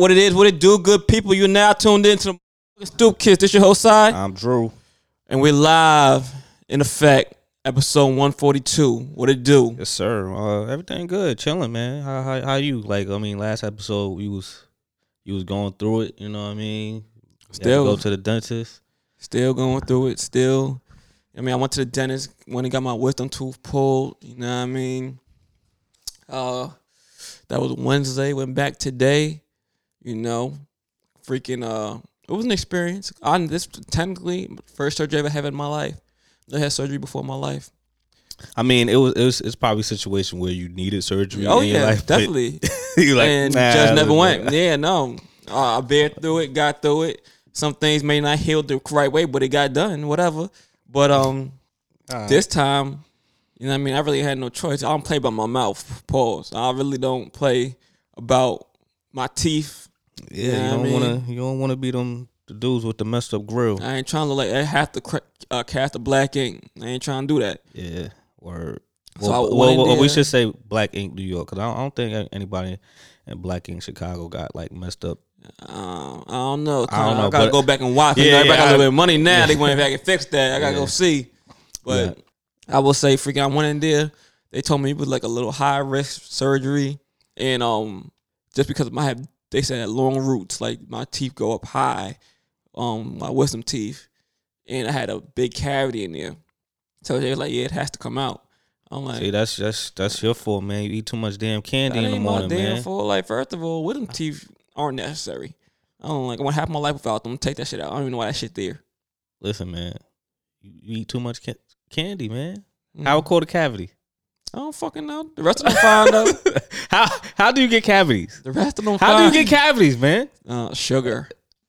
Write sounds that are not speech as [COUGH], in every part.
What it is, what it do, good people. You're now tuned into the Stoop Kids. This your host Sai, I'm Drew. and we're live in effect, episode 142. What it do? Yes, sir. Uh, everything good, chilling, man. How, how how you? Like, I mean, last episode you was you was going through it. You know what I mean? You had to Still, go to the dentist. still going through it. Still, I mean, I went to the dentist when he got my wisdom tooth pulled. You know what I mean? Uh, that was Wednesday. Went back today. You know, freaking. Uh, it was an experience. On this technically first surgery I ever had in my life. I had surgery before my life. I mean, it was it was it's probably a situation where you needed surgery. Oh yeah, life, definitely. [LAUGHS] you like, and nah, just never went. Yeah, no. Uh, I bear through it, got through it. Some things may not heal the right way, but it got done. Whatever. But um, Alright. this time, you know, what I mean, I really had no choice. I don't play by my mouth. Pause. I really don't play about my teeth. Yeah, Yeah, I you don't mean- want to you don't want to be them the dudes with the messed up grill. I ain't trying to like I have to cr- uh, cast a black ink. I ain't trying to do that. Yeah. So Well, I well, went well, we should say Black Ink New York because I, don't- I don't think anybody in Black Ink Chicago got like messed up. Uh, I don't know. I don't I, gotta go back and watch. Yeah, everybody yeah, got a little bit of money now. yeah. They [LAUGHS] went back and fix that. I gotta go see. But I will say, freaking, I went in there. They told me it was like a little high risk surgery, and um, just because I have, they said long roots, like my teeth go up high, um, my wisdom teeth, and I had a big cavity in there. So they were like, yeah, it has to come out. I'm like, See, that's that's that's your fault, man. You eat too much damn candy in the morning, my damn man. fault. Like, first of all, wisdom teeth aren't necessary. I don't like. I want half my life without them. Take that shit out. I don't even know why that shit there. Listen, man, you, you eat too much ca- candy, man. Mm. How it called a cavity? I don't fucking know. The rest of them fine though. [LAUGHS] how how do you get cavities? The rest of them How do you get cavities, man? uh, sugar?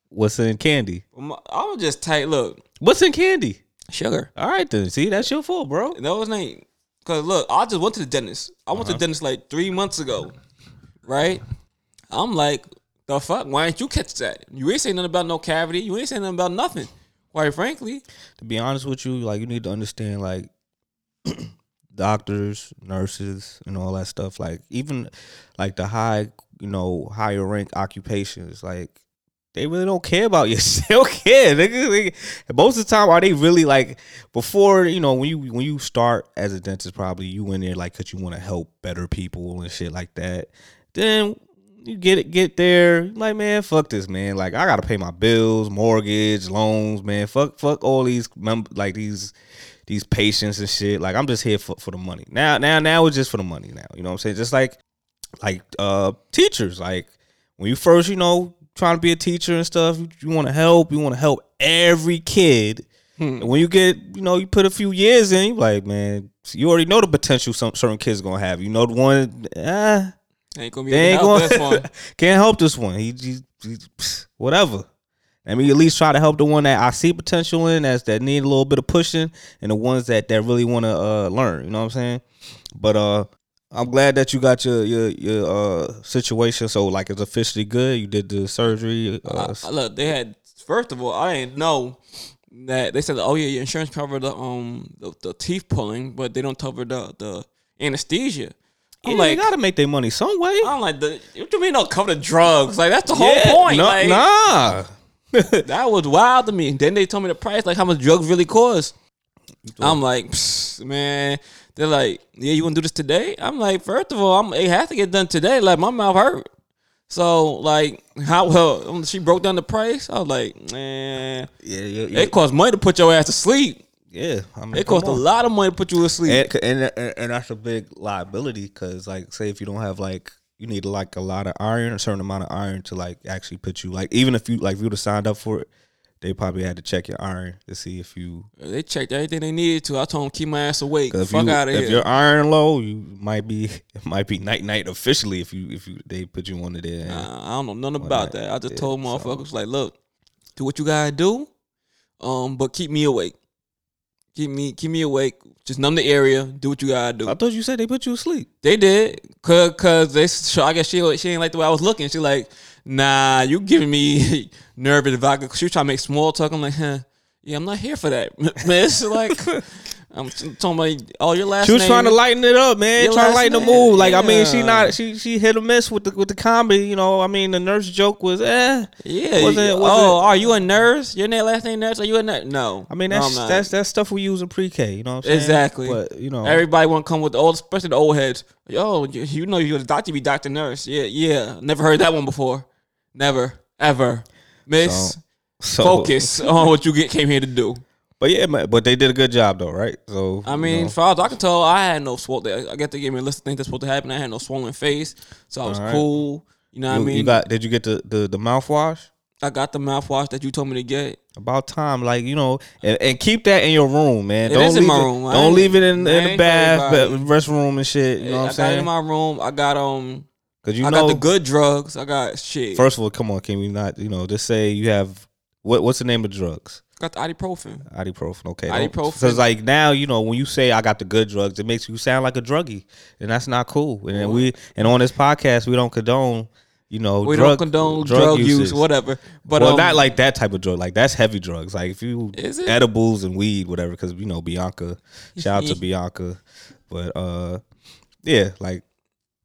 What's in candy? I'm just tight. Look, What's in candy? sugar. All right, then. See, that's your fault, bro. That was name. Cause look, I just went to the dentist. I went to Uh-huh. the dentist like three months ago, right? I'm like, the fuck? Why didn't you catch that? You ain't saying nothing about no cavity. You ain't saying nothing about nothing. Quite frankly, To be honest with you, like you need to understand, like [CLEARS THROAT] doctors, nurses, and all that stuff. Like even like the high, you know, higher rank occupations, like they really don't care about you. [LAUGHS] they don't care. Nigga. They- most of the time, are they really like before? You know, when you when you start as a dentist, probably you in there like because you want to help better people and shit like that. Then you get it, get there, like man, fuck this, man. Like I gotta pay my bills, mortgage, loans, man. Fuck, fuck all these mem- like these these patients and shit. Like I'm just here for, for the money. Now, now, now it's just for the money. Now, you know what I'm saying? Just like like uh teachers, like when you first, you know, trying to be a teacher and stuff, you, to help. You want to help every kid. Hmm. And when you get, you know, you put a few years in, you like, man, you already know the potential some certain kids gonna have. You know the one, ah, ain't gonna be they ain't to help [LAUGHS] can't help this one. He, he, he- whatever. Let me at least try to help the one that I see potential in, that's that need a little bit of pushing, and the ones that that really want to uh, learn. You know what I'm saying? But uh, I'm glad that you got your your your uh situation. So like it's officially good. You did the surgery. Uh, I- I- look, they had first of all, I didn't know that they said, oh yeah, your insurance covered the um the, the teeth pulling, but they don't cover the the anesthesia. I'm yeah, like, they gotta make their money some way. I'm like, the, what do you mean don't cover the drugs? Like that's the whole point. No, like, nah. [LAUGHS] That was wild to me. Then they told me the price, like how much drugs really cost. I'm like, man. They're like, yeah, you want to do this today? I'm like, first of all, I'm it has to get done today. Like my mouth hurt. So like, [LAUGHS] how well? um, She broke down the price. I was like, man, yeah, yeah, yeah. it costs money to put your ass to sleep. yeah. I mean, It costs a lot of money to put you asleep, and, and and and that's a big liability because like say if you don't have like you need like a lot of iron a certain amount of iron to like actually put you like even if you like if you would have signed up for it they probably had to check your iron to see if you They checked everything they needed to. I told them keep my ass awake. Fuck out of here. if your iron low you might be [LAUGHS] it might be night night officially if you if you they put you under there Nah, I don't know nothing about that. I just Yeah, told so- motherfuckers like, look, do what you gotta do, um, but keep me awake. Keep me keep me awake. Just numb the area. Do what you gotta do. I thought you said they put you asleep. They did, cause, cause they. So I guess she she ain't like the way I was looking. She like, nah, you giving me nervous. If I could, she was trying to make small talk. I'm like, huh, yeah, I'm not here for that, [LAUGHS] man. It's like, I'm talking about all your last She was name. trying to lighten it up, man. Your trying to lighten the mood. Like I mean, she not she she hit or miss with the with the comedy. You know, I mean, the nurse joke was eh. Yeah. Wasn't- you- wasn't- oh, are you a nurse? Your name last name nurse? Are you a nurse? No. I mean, that's I'm that's that's stuff we use in pre-K. You know what I'm saying? Exactly. But you know, Everybody want to come with the old, especially the old heads. Yo, you, you know you're a doctor, you be doctor nurse. Yeah, yeah. Never heard that one before. Never, ever. Miss, so, focus on what you get came here to do. But yeah, man, but they did a good job though, right? So I you mean, know. as far as I can tell, I had no swollen. I guess they gave me a list of things that's supposed to happen. I had no swollen face, so I was right. cool. You know what you, I mean? you got did you get the the, the mouthwash? I got the mouthwash that you told me to get. About time, like you know, and, and keep that in your room, man. It don't is in leave my it, room. I Don't leave it in, in the bath, restroom and shit. You know what I'm saying? I got it saying? in my room. I got um. Because you I know, got the good drugs. I got shit. first of all, come on, can we not? You know, just say you have what? What's the name of drugs? Got the ibuprofen. Ibuprofen. Okay. Ibuprofen. Because like now, you know, when you say I got the good drugs, it makes you sound like a druggie, and that's not cool. And then we and on this podcast, we don't condone. You know, We drug, don't condone drug, use, usage. whatever. But well, um, not like that type of drug. Like that's heavy drugs. Like if you Is it? edibles and weed, whatever. Because you know Bianca. [LAUGHS] Shout out to Bianca. But uh, yeah, like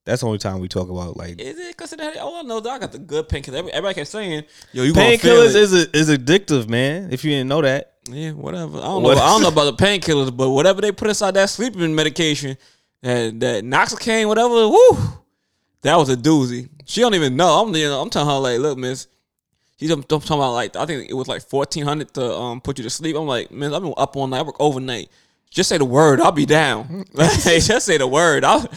that's the only time we talk about like Is it that? All I know is I got the good painkillers. Everybody kept saying, "Yo, you painkillers it." is a, is addictive, man. If you didn't know that, yeah, whatever. I don't What- know. I don't know about the painkillers, but whatever they put inside that sleeping medication, that that Novocaine, whatever. Woo, that was a doozy. She don't even know. I'm you know, I'm telling her like, look, miss. She's I'm talking about like I think it was like fourteen hundred to um put you to sleep. I'm like, man, I've been up all night. I work overnight. Just say the word, I'll be down. [LAUGHS] Like, just say the word. I'll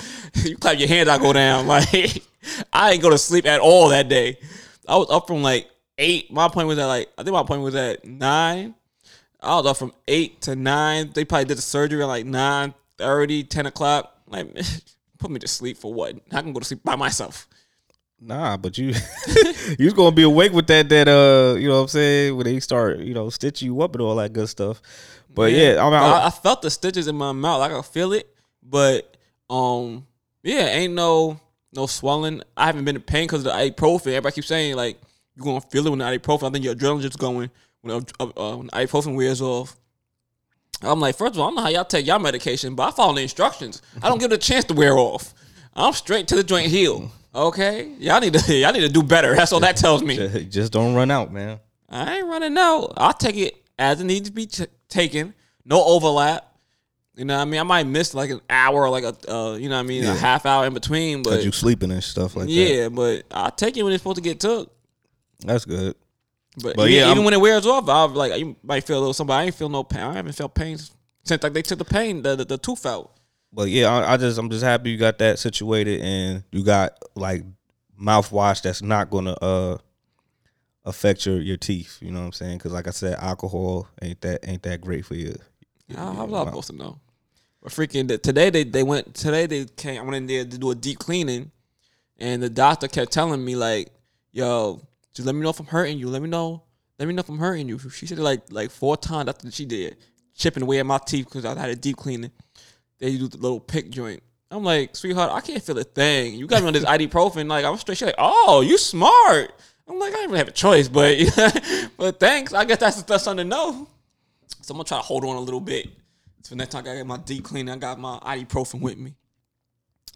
you clap your hands, I'll go down. [LAUGHS] Like I ain't go to sleep at all that day. I was up from like eight. My appointment was at like I think my appointment was at nine. I was up from eight to nine. They probably did the surgery at like 9 30, 10 o'clock. Like [LAUGHS] put me to sleep for what? I can go to sleep by myself. nah. But you you's gonna be awake with that. That uh, you know what I'm saying when they start you know stitch you up and all that good stuff. But yeah, I mean, I, I, felt the stitches in my mouth. I could feel it, but um, yeah, ain't no no swelling. I haven't been in pain because of the ibuprofen. Everybody keeps saying like you're gonna feel it when the ibuprofen. I think your adrenaline just going when uh, uh, when the ibuprofen wears off. I'm like, first of all, I don't know how y'all take y'all medication, but I follow the instructions. I don't give it a chance to wear off. I'm straight to the joint heal. Okay, y'all need to [LAUGHS] y'all need to do better. That's all that tells me. [LAUGHS] just don't run out, man. I ain't running out. I'll take it as it needs to be t- taken. No overlap. You know what I mean? I might miss like an hour or like a, uh, you know what I mean, a half hour in between. But you sleeping and stuff like that. yeah, but I'll take it when it's supposed to get took. That's good. But, But even, yeah, even I'm- when it wears off, I'll like you might feel a little something. I ain't feel no pain. I haven't felt pain since like they took the pain, the the, the tooth out. But yeah, I, I just I'm just happy you got that situated and you got like mouthwash that's not gonna uh affect your your teeth. You know what I'm saying? Because like I said, alcohol ain't that ain't that great for you. How, how was I supposed to know? But freaking today they they went today they came. I went in there to do a deep cleaning, and the doctor kept telling me like, "Yo, just let me know if I'm hurting you. Let me know. Let me know if I'm hurting you." She said it like like four times. What she did, chipping away at my teeth because I had a deep cleaning. They do the little pick joint. I'm like, sweetheart, I can't feel a thing. You got me on this [LAUGHS] ibuprofen. Like I'm straight. She's like, oh, you smart. I'm like, I didn't really have a choice, but [LAUGHS] but thanks. I guess that's that's something to know. So I'm gonna try to hold on a little bit. So next time I get my deep cleaning, I got my ibuprofen with me.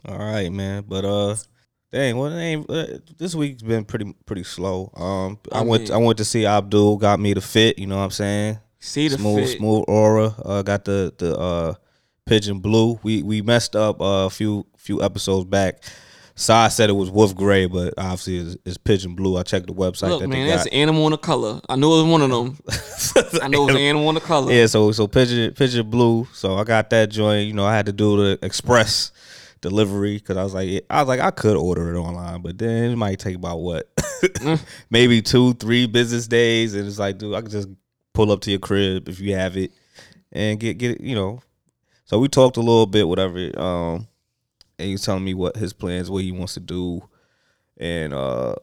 All right, man. But uh, dang, well, name? Uh, this week's been pretty pretty slow. Um, I, I went I went to see Abdul. Got me the fit. You know what I'm saying? See the smooth fit. smooth aura. Uh, got the the uh pigeon blue. We we messed up uh, a few few episodes back. Sai said it was wolf gray, but obviously it's, it's pigeon blue. I checked the website Look, that man, an animal in a color. I knew it was one of them. [LAUGHS] I know it was an animal in a color. Yeah, so so pigeon pigeon blue. So I got that joint. You know, I had to do the express delivery because I was like, I was like, I could order it online, but then it might take about what, [LAUGHS] maybe two, three business days, and it's like, dude, I can just pull up to your crib if you have it and get get it. You know. So we talked a little bit, whatever. Um, and he was telling me what his plans, what he wants to do, and uh,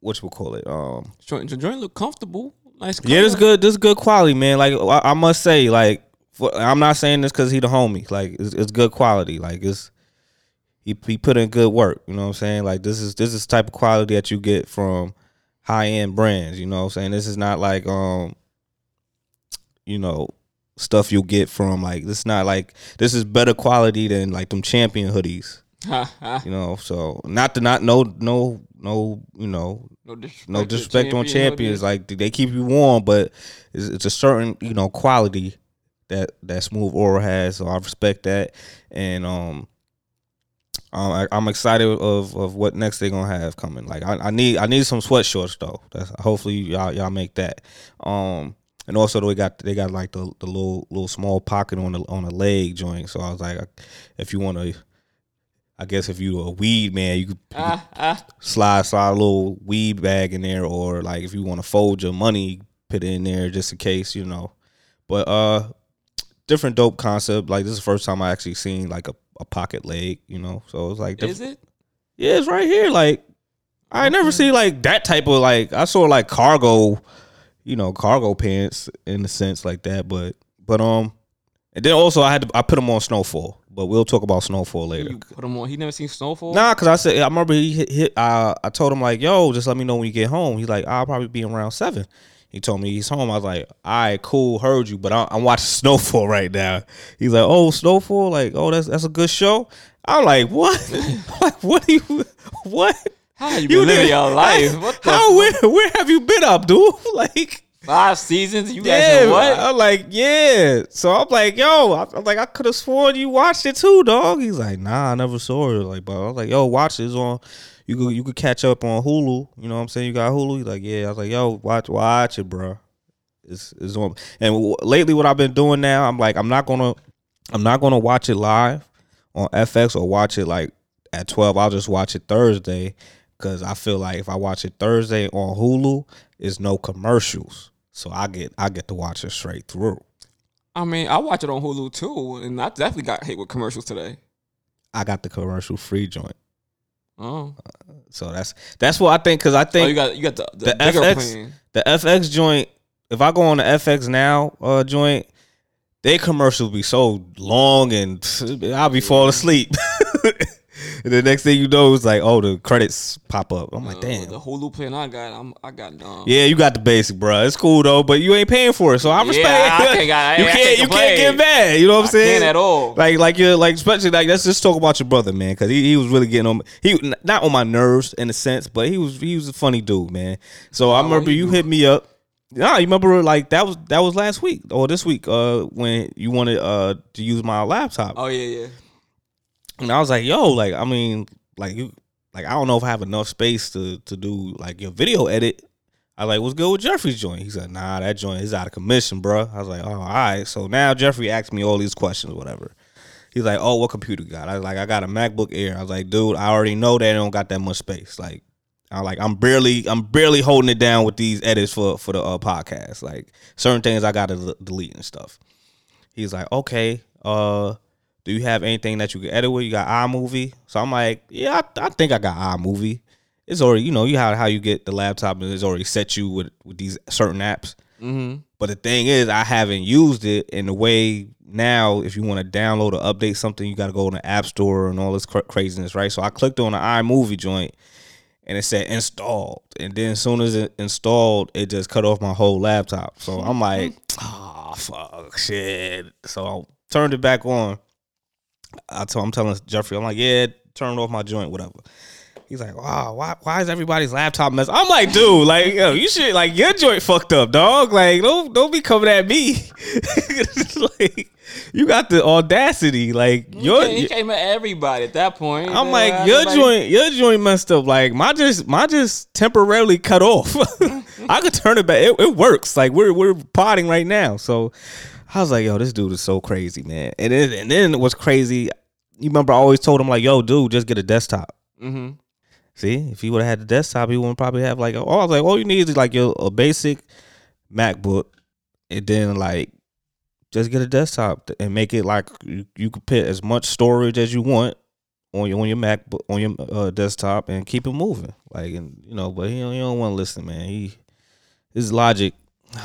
what you call it, um. Joint, joint look comfortable. Nice. Yeah, this good. This good quality, man. Like I, I must say, like for, I'm not saying this because he the homie. Like it's, it's good quality. Like it's he he put in good work. You know what I'm saying? Like this is this is the type of quality that you get from high end brands. You know what I'm saying? This is not like um, you know, stuff you'll get from like this. Is not like this is better quality than like them champion hoodies. you know, so not to not no no no you know no disrespect, no disrespect on champions. hoodies. Like they keep you warm, but it's, it's a certain you know quality that that Smooth Aura has. So I respect that, and um, um, I, I'm excited of of what next they're gonna have coming. Like I, I need I need some sweatshorts though. That's hopefully y'all y'all make that. Um. And also, they got they got like the, the little little small pocket on the on the leg joint. So I was like, if you want to, I guess if you a weed man, you could, you could ah, ah. slide slide a little weed bag in there or like if you want to fold your money put it in there just in case you know but uh different dope concept like this is the first time i actually seen like a, a pocket leg you know so it's like is it? yeah it's right here like i ain't never see like that type of like i saw like cargo you know cargo pants in a sense like that but but um and then also i had to i put them on snowfall but we'll talk about snowfall later You put him on. He never seen Snowfall. Nah, cause I said I remember he hit. hit uh, I told him like, "Yo, just let me know when you get home." He's like, "I'll probably be around 7. He told me he's home. I was like, "All right, cool, heard you, but I, I'm watching [LAUGHS] Snowfall right now." He's like, "Oh, Snowfall, like, oh, that's that's a good show." I'm like, "What? [LAUGHS] like, what do you? [LAUGHS] What? How you, been living your life? What the How? Where, where have you been up, dude? [LAUGHS] like." five seasons? You Yeah, what? I'm like, yeah. So I'm like, yo, I- I'm like, I could have sworn you watched it too, dog. He's like, nah, I never saw it. Like, but I was like, yo, watch this on. You could you could catch up on Hulu. You know what I'm saying? You got Hulu. He's like, yeah. I was like, yo, watch watch it, bro. It's it's on. And w- lately, what I've been doing now, I'm like, I'm not gonna, I'm not gonna watch it live on FX or watch it like at 12. I'll just watch it Thursday because I feel like if I watch it Thursday on Hulu, it's no commercials. So I get I get to watch it straight through. I mean, I watch it on Hulu too, and I definitely got hit with commercials today. I got the commercial free joint. Oh, So that's that's what I think because I oh think you got you got the, the, the FX plan. the FX joint. If I go on the FX now uh, joint, they commercials be so long and [LAUGHS] I'll be falling asleep. [LAUGHS] and the next thing you know, it's like, oh, the credits pop up. I'm like, Uh, damn. the Hulu plan I got. I'm I got um, Yeah, you got the basic, bro. It's cool though, but you ain't paying for it, so I Yeah, respect. I [LAUGHS] can't- I- you can't, can't you can't get mad. You know what I'm saying? can't at all. Like, like you're like, especially like, let's just talk about your brother, man, because he, he was really getting on. He not on my nerves in a sense, but he was he was a funny dude, man. So I Oh, remember you do. hit me up. Nah, you remember like that was that was last week or this week, uh, when you wanted uh to use my laptop. Oh yeah, yeah. And I was like, yo, like, I mean, like you like I don't know if I have enough space to to do like your video edit. I was like, what's good with Jeffrey's joint? He said, nah, that joint is out of commission, bro. I was like, oh, all right. So now Jeffrey asked me all these questions, whatever. He's like, oh, what computer you got? I was like, I got a MacBook Air. I was like, dude, I already know that it don't got that much space. Like, I like, I'm barely, I'm barely holding it down with these edits for for the uh, podcast. Like, certain things I got to d- delete and stuff. He's like, okay, uh, do you have anything that you can edit with? You got iMovie? So I'm like, yeah, I, I think I got iMovie. It's already, you know, you how how you get the laptop and it's already set you with with these certain apps. Mm-hmm. But the thing is, I haven't used it in the way now. If you want to download or update something, you got to go in the App Store and all this cra- craziness, right? So I clicked on the iMovie joint, and it said installed, and then as soon as it installed, it just cut off my whole laptop. So I'm like, oh [LAUGHS] fuck, shit. So I turned it back on. I told, I'm telling Jeffrey, I'm like, yeah, turn off my joint, whatever. He's like, wow, why, why is everybody's laptop mess? I'm like, dude, like, yo, you should like your joint fucked up, dog. Like, don't don't be coming at me. [LAUGHS] like, you got the audacity, like your. He, came, came at everybody at that point. I'm Yeah, like, your everybody- joint, your joint messed up. Like, my just, my just temporarily cut off. [LAUGHS] I could turn it back. It, it works. Like, we're we're potting right now. So, I was like, yo, this dude is so crazy, man. And then, and then what's crazy? You remember I always told him like, yo, dude, just get a desktop. Mhm. See, if he would have had the desktop, he wouldn't probably have like. Oh, I was like, all you need is like your a basic MacBook, and then like just get a desktop and make it like you, you could put as much storage as you want on your on your MacBook on your uh, desktop and keep it moving. Like and you know, but he don't, he don't want to listen, man. He his logic.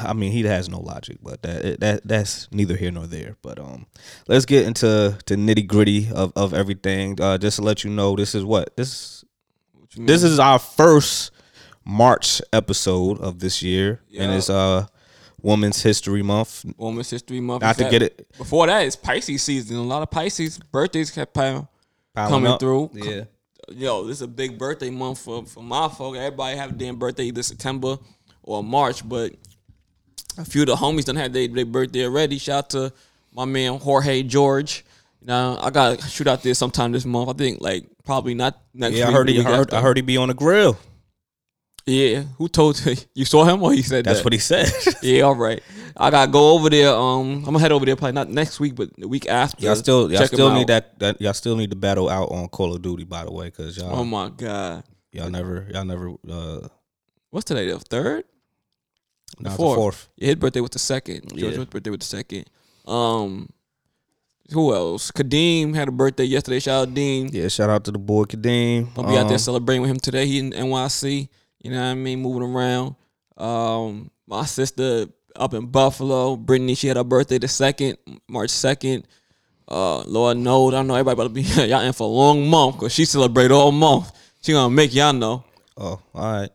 I mean, he has no logic, but that that that's neither here nor there. But um, let's get into the nitty gritty of of everything. Uh, just to let you know, this is what this What this is our first March episode of this year, and it's uh Women's History Month. Women's History Month. Not to get it Before that, it's Pisces season. A lot of Pisces birthdays kept piling. piling Coming up. through. Yeah. Yo, this is a big birthday month for, for my folk. Everybody have a damn birthday either September or March, but a few of the homies done had their, birthday already. Shout out to my man Jorge George. You know, I got to shoot out there sometime this month. I think like probably not next Yeah, I heard he heard. I heard he be on the grill. Yeah, who told you? [LAUGHS] You saw him or he said That's that? what he said. [LAUGHS] Yeah, all right. I gotta go over there. Um, I'm gonna head over there probably not next week, but the week after. y'all still y'all still need that, that y'all still need to battle out on Call of Duty by the way cuz y'all Oh my god, y'all never y'all never uh what's today? The third? The fourth. fourth. Yeah, his birthday was the second. Yeah. George's birthday was the second. Um, who else? Kadeem had a birthday yesterday. Shout out Dean. Yeah, shout out to the boy Kadeem. I'll be out there Um, celebrating with him today. He in NYC. You know what I mean? Moving around. Um, my sister up in Buffalo, Brittany, she had her birthday the second, March second. Uh, Lord knows, I know everybody about to be [LAUGHS] y'all in for a long month because she celebrate all month. She gonna make y'all know. Oh, all right.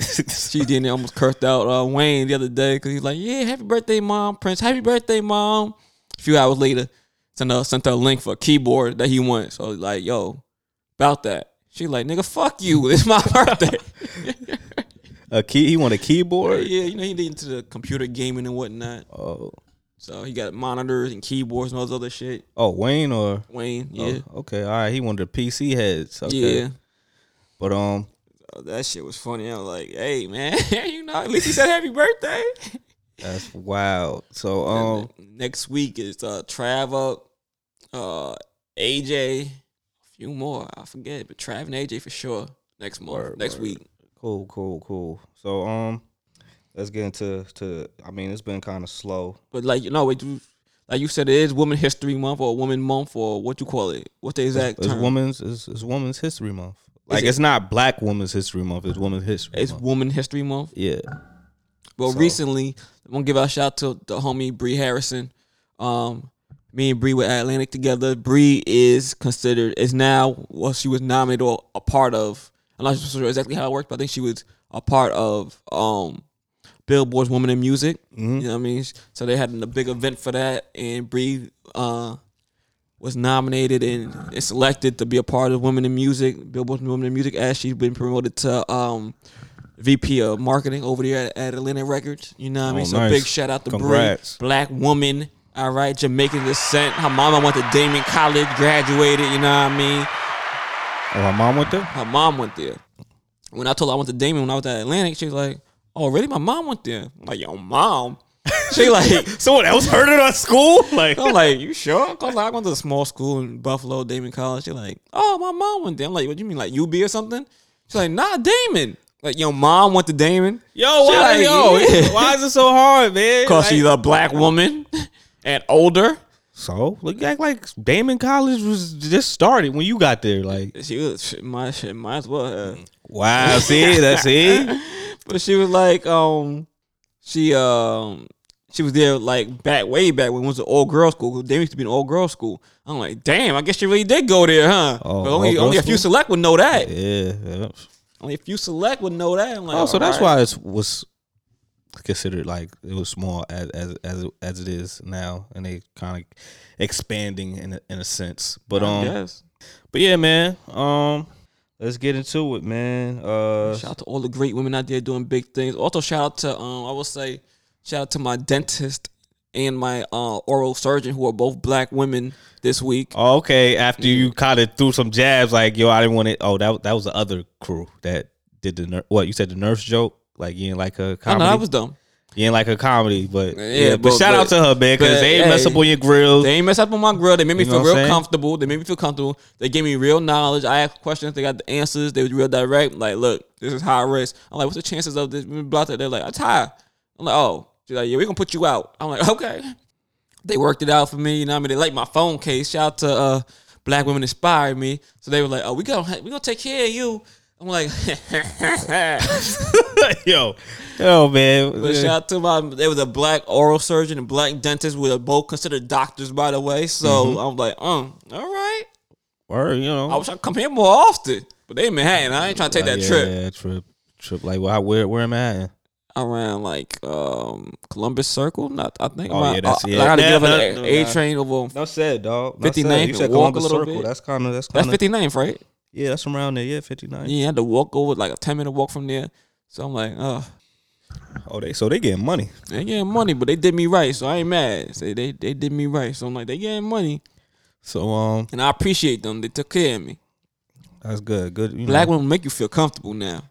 She and almost cursed out uh, Wayne the other day because he's like, "Yeah, happy birthday, mom, Prince. Happy birthday, mom." A few hours later, sent her sent her a link for a keyboard that he wants. So like, yo, about that. She like, "Nigga, fuck you. [LAUGHS] It's my birthday." [LAUGHS] a key he want a keyboard? yeah, you know he into the computer gaming and whatnot. Oh. So he got monitors and keyboards and all this other shit. Oh, Wayne or Wayne, yeah, Oh, okay, all right. He wanted the PC heads. Okay. yeah. But um Oh, that shit was funny. I was like, "Hey, man, [LAUGHS] you know, at least he said happy birthday." that's wild. So um next week is uh Trav up, uh AJ, a few more. I forget, but Trav and AJ for sure next month, Word, next word. week. cool, cool, cool. So um let's get into to I mean it's been kind of slow. But like you know, wait, you, like you said, it is Women History Month or Women Month or what you call it? What's the exact It's term? women's it's, it's women's history month. Like it- it's not black women's history month, it's women's history It's month. Woman History Month. Yeah. Well, So- recently, I'm gonna give a shout out to the homie Bree Harrison. Um, me and Bree were at Atlantic together. Bree is considered is now well, she was nominated or a part of. I'm not sure exactly how it worked, but I think she was a part of um Billboard's Woman in Music. Mhm. You know what I mean? So they had a big event for that, and Bree uh, was nominated and, and selected to be a part of Women in Music, Billboard's Women in Music, as she's been promoted to um, VP of Marketing over there at, at Atlantic Records. You know what I mean? Oh, So nice. big shout out to. Bree, black woman. All right, Jamaican descent. Her mama went to Daemen College, graduated. You know what I mean? Oh, her mom went there? Her mom went there. When I told her I went to Daemen when I was at Atlantic, she was like, "Oh, really? My mom went there." I'm like, "Yo, mom." She like, [LAUGHS] Someone else heard it at school? [LAUGHS] Like I'm like, you sure? Cause like, I went to a small school in Buffalo, Daemen College. She like, oh, my mom went there. I'm like, what do you mean, like UB or something? She's like, nah, Daemen. Like, your mom went to Daemen. Yo, She why, like, yo, yeah. why is it so hard, man? Cause Like- she's a black woman and older. So look act like Daemen College was just started when you got there. Like She was shit, might shit, might as well. Have. wow, see that's [LAUGHS] it. But she was like, um, she um, she was there like back way back when it was an all girl school. Daemen used to be an all girl school. I'm like, damn, I guess she really did go there, huh? Oh, only only a few school? select would know that. Yeah. yeah. Only a few select would know that. I'm like, Oh, so that's right. why it was considered like it was small as as as it, as it is now, and they kind of expanding in a, in a sense. But I um, guess. but yeah, man. Um, let's get into it, man. Uh, Shout out to all the great women out there doing big things. Also, shout out to um, I will say, shout out to my dentist and my uh, oral surgeon who are both black women this week. oh, okay. After you kind of threw some jabs, like yo, I didn't want it. Oh, that that was the other crew that did the ner- what you said the nurse joke. Like you didn't like I comedy. know that was dumb. you didn't like her comedy, but yeah. Yeah, but, but- shout out to her, man, because they ain't mess up on your grills. They ain't mess up on my grill. They made me You feel real comfortable. They made me feel comfortable. They gave me real knowledge. I asked questions. They got the answers. They was real direct. Like, look, this is high risk. I'm like, what's the chances of this? Blah, blah. They're like, it's high. I'm like, oh. She's like, yeah, we're gonna put you out. I'm like, okay. They worked it out for me. You know what I mean? They like my phone case. Shout out to uh, Black Women Inspired Me. So they were like, oh, we gonna we gonna take care of you. I'm like, [LAUGHS] yo, yo, man. [LAUGHS] But shout out to my, there was a black oral surgeon and black dentist. We were both considered doctors, by the way. So Mm-hmm. I'm like, um, all right. Or you know, I wish I come here more often. But they in Manhattan. I ain't trying to take that yeah, trip. Yeah, trip, trip. Like, why? Where, where am I? Around like um Columbus Circle. Not I think. Oh, yeah, that's- uh, yeah. I to Nah, get nah, at A nah. train over. No said, dog. 59th You said and walk a Columbus little Circle. bit. That's kind of that's That's kind of 59th, right? yeah. That's around there. Yeah, fifty nine. Yeah, I had to walk over like a ten minute walk from there. So I'm like, oh, Oh, they so they getting money. they getting money, but they did me right, so I ain't mad. Say they they did me right, so I'm like, they getting money, So um, and I appreciate them. They took care of me. that's good. Good. You Black know. women make you feel comfortable now.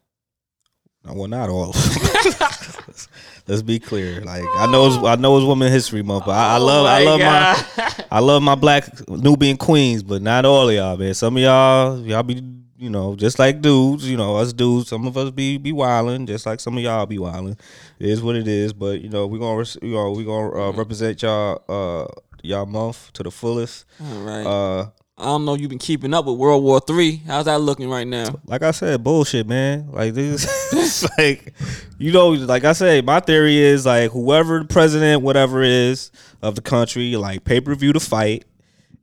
Well, not all. [LAUGHS] Let's be clear. Like I know, it's, I know it's Women History Month, but I, I love, I love my, I love my black Nubian queens, but not all of y'all, man. Some of y'all, y'all be, you know, just like dudes. You know, us dudes. Some of us be be wilding, just like some of y'all be wilding. It is what it is. But you know, we gonna, you know, we gonna uh, represent y'all, uh, y'all month to the fullest. All right. Uh, I don't know. You've been keeping up with World War Three. How's that looking right now? like I said, bullshit, man. Like this, it's [LAUGHS] [LAUGHS] like you know, like I said, my theory is like whoever the president, whatever is of the country, like pay per view the fight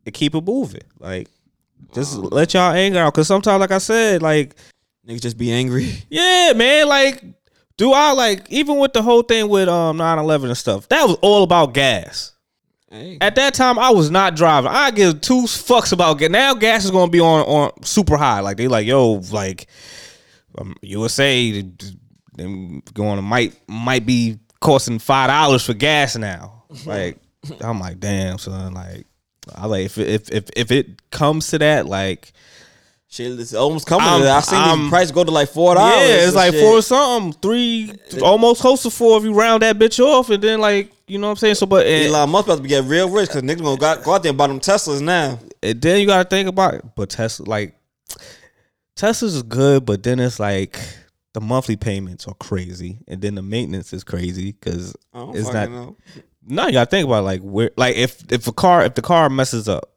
and keep it moving. Like just let y'all anger out, cause sometimes, like I said, like Niggas just be angry. [LAUGHS] yeah, man, like do I like even with the whole thing with um 9-11 and stuff, that was all about gas. At that time, I was not driving. I give two fucks about gas. Now gas is gonna be on on super high. Like they like yo like um, USA them going to might might be costing five dollars for gas now. [LAUGHS] Like I'm like damn son. Like I like if if if if it comes to that like shit, it's almost coming. I'm, I seen I'm- the price go to like four dollars. yeah, it's like shit. four something three almost close to four if you round that bitch off and then like you know what I'm saying. So but and, Elon Musk about to get real rich because niggas gonna go, go out there and buy them Teslas now. And then you gotta think about it. But Tesla, like Tesla's is good, but then it's like the monthly payments are crazy, and then the maintenance is crazy because it's not. know. No, you gotta think about it, like where, like if if a car if the car messes up,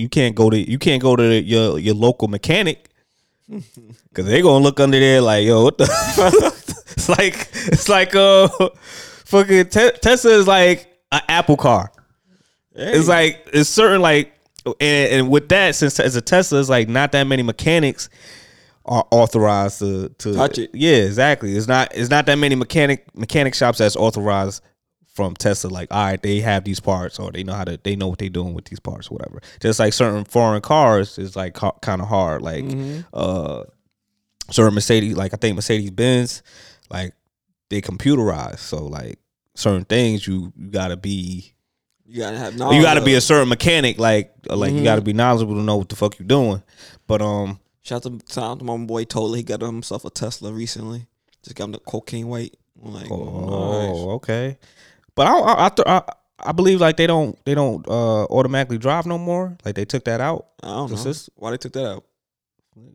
you can't go to you can't go to the, your your local mechanic [LAUGHS] because they're gonna look under there like yo what the. [LAUGHS] it's like it's like uh fucking Te- Tesla is like an Apple car. It's like it's certain like and, and with that since as a Tesla it's like not that many mechanics are authorized to to Touch it. Yeah, exactly. It's not it's not that many mechanic mechanic shops that's authorized from Tesla. Like, all right, they have these parts or they know how to they know what they're doing with these parts, or whatever. Just like certain foreign cars is like kind of hard. Like uh certain Mercedes, like I think Mercedes Benz, like they computerized. So like certain things you you gotta be You gotta have. you got to be a certain mechanic, like like you got to be knowledgeable to know what the fuck you're doing. But um, Shout out to, shout out to my boy Tola. He got himself a Tesla recently. Just got him the cocaine white. Like, oh, oh, okay. But I I I, th- I I believe like they don't they don't uh automatically drive no more. Like they took that out. I don't know sys- why they took that out.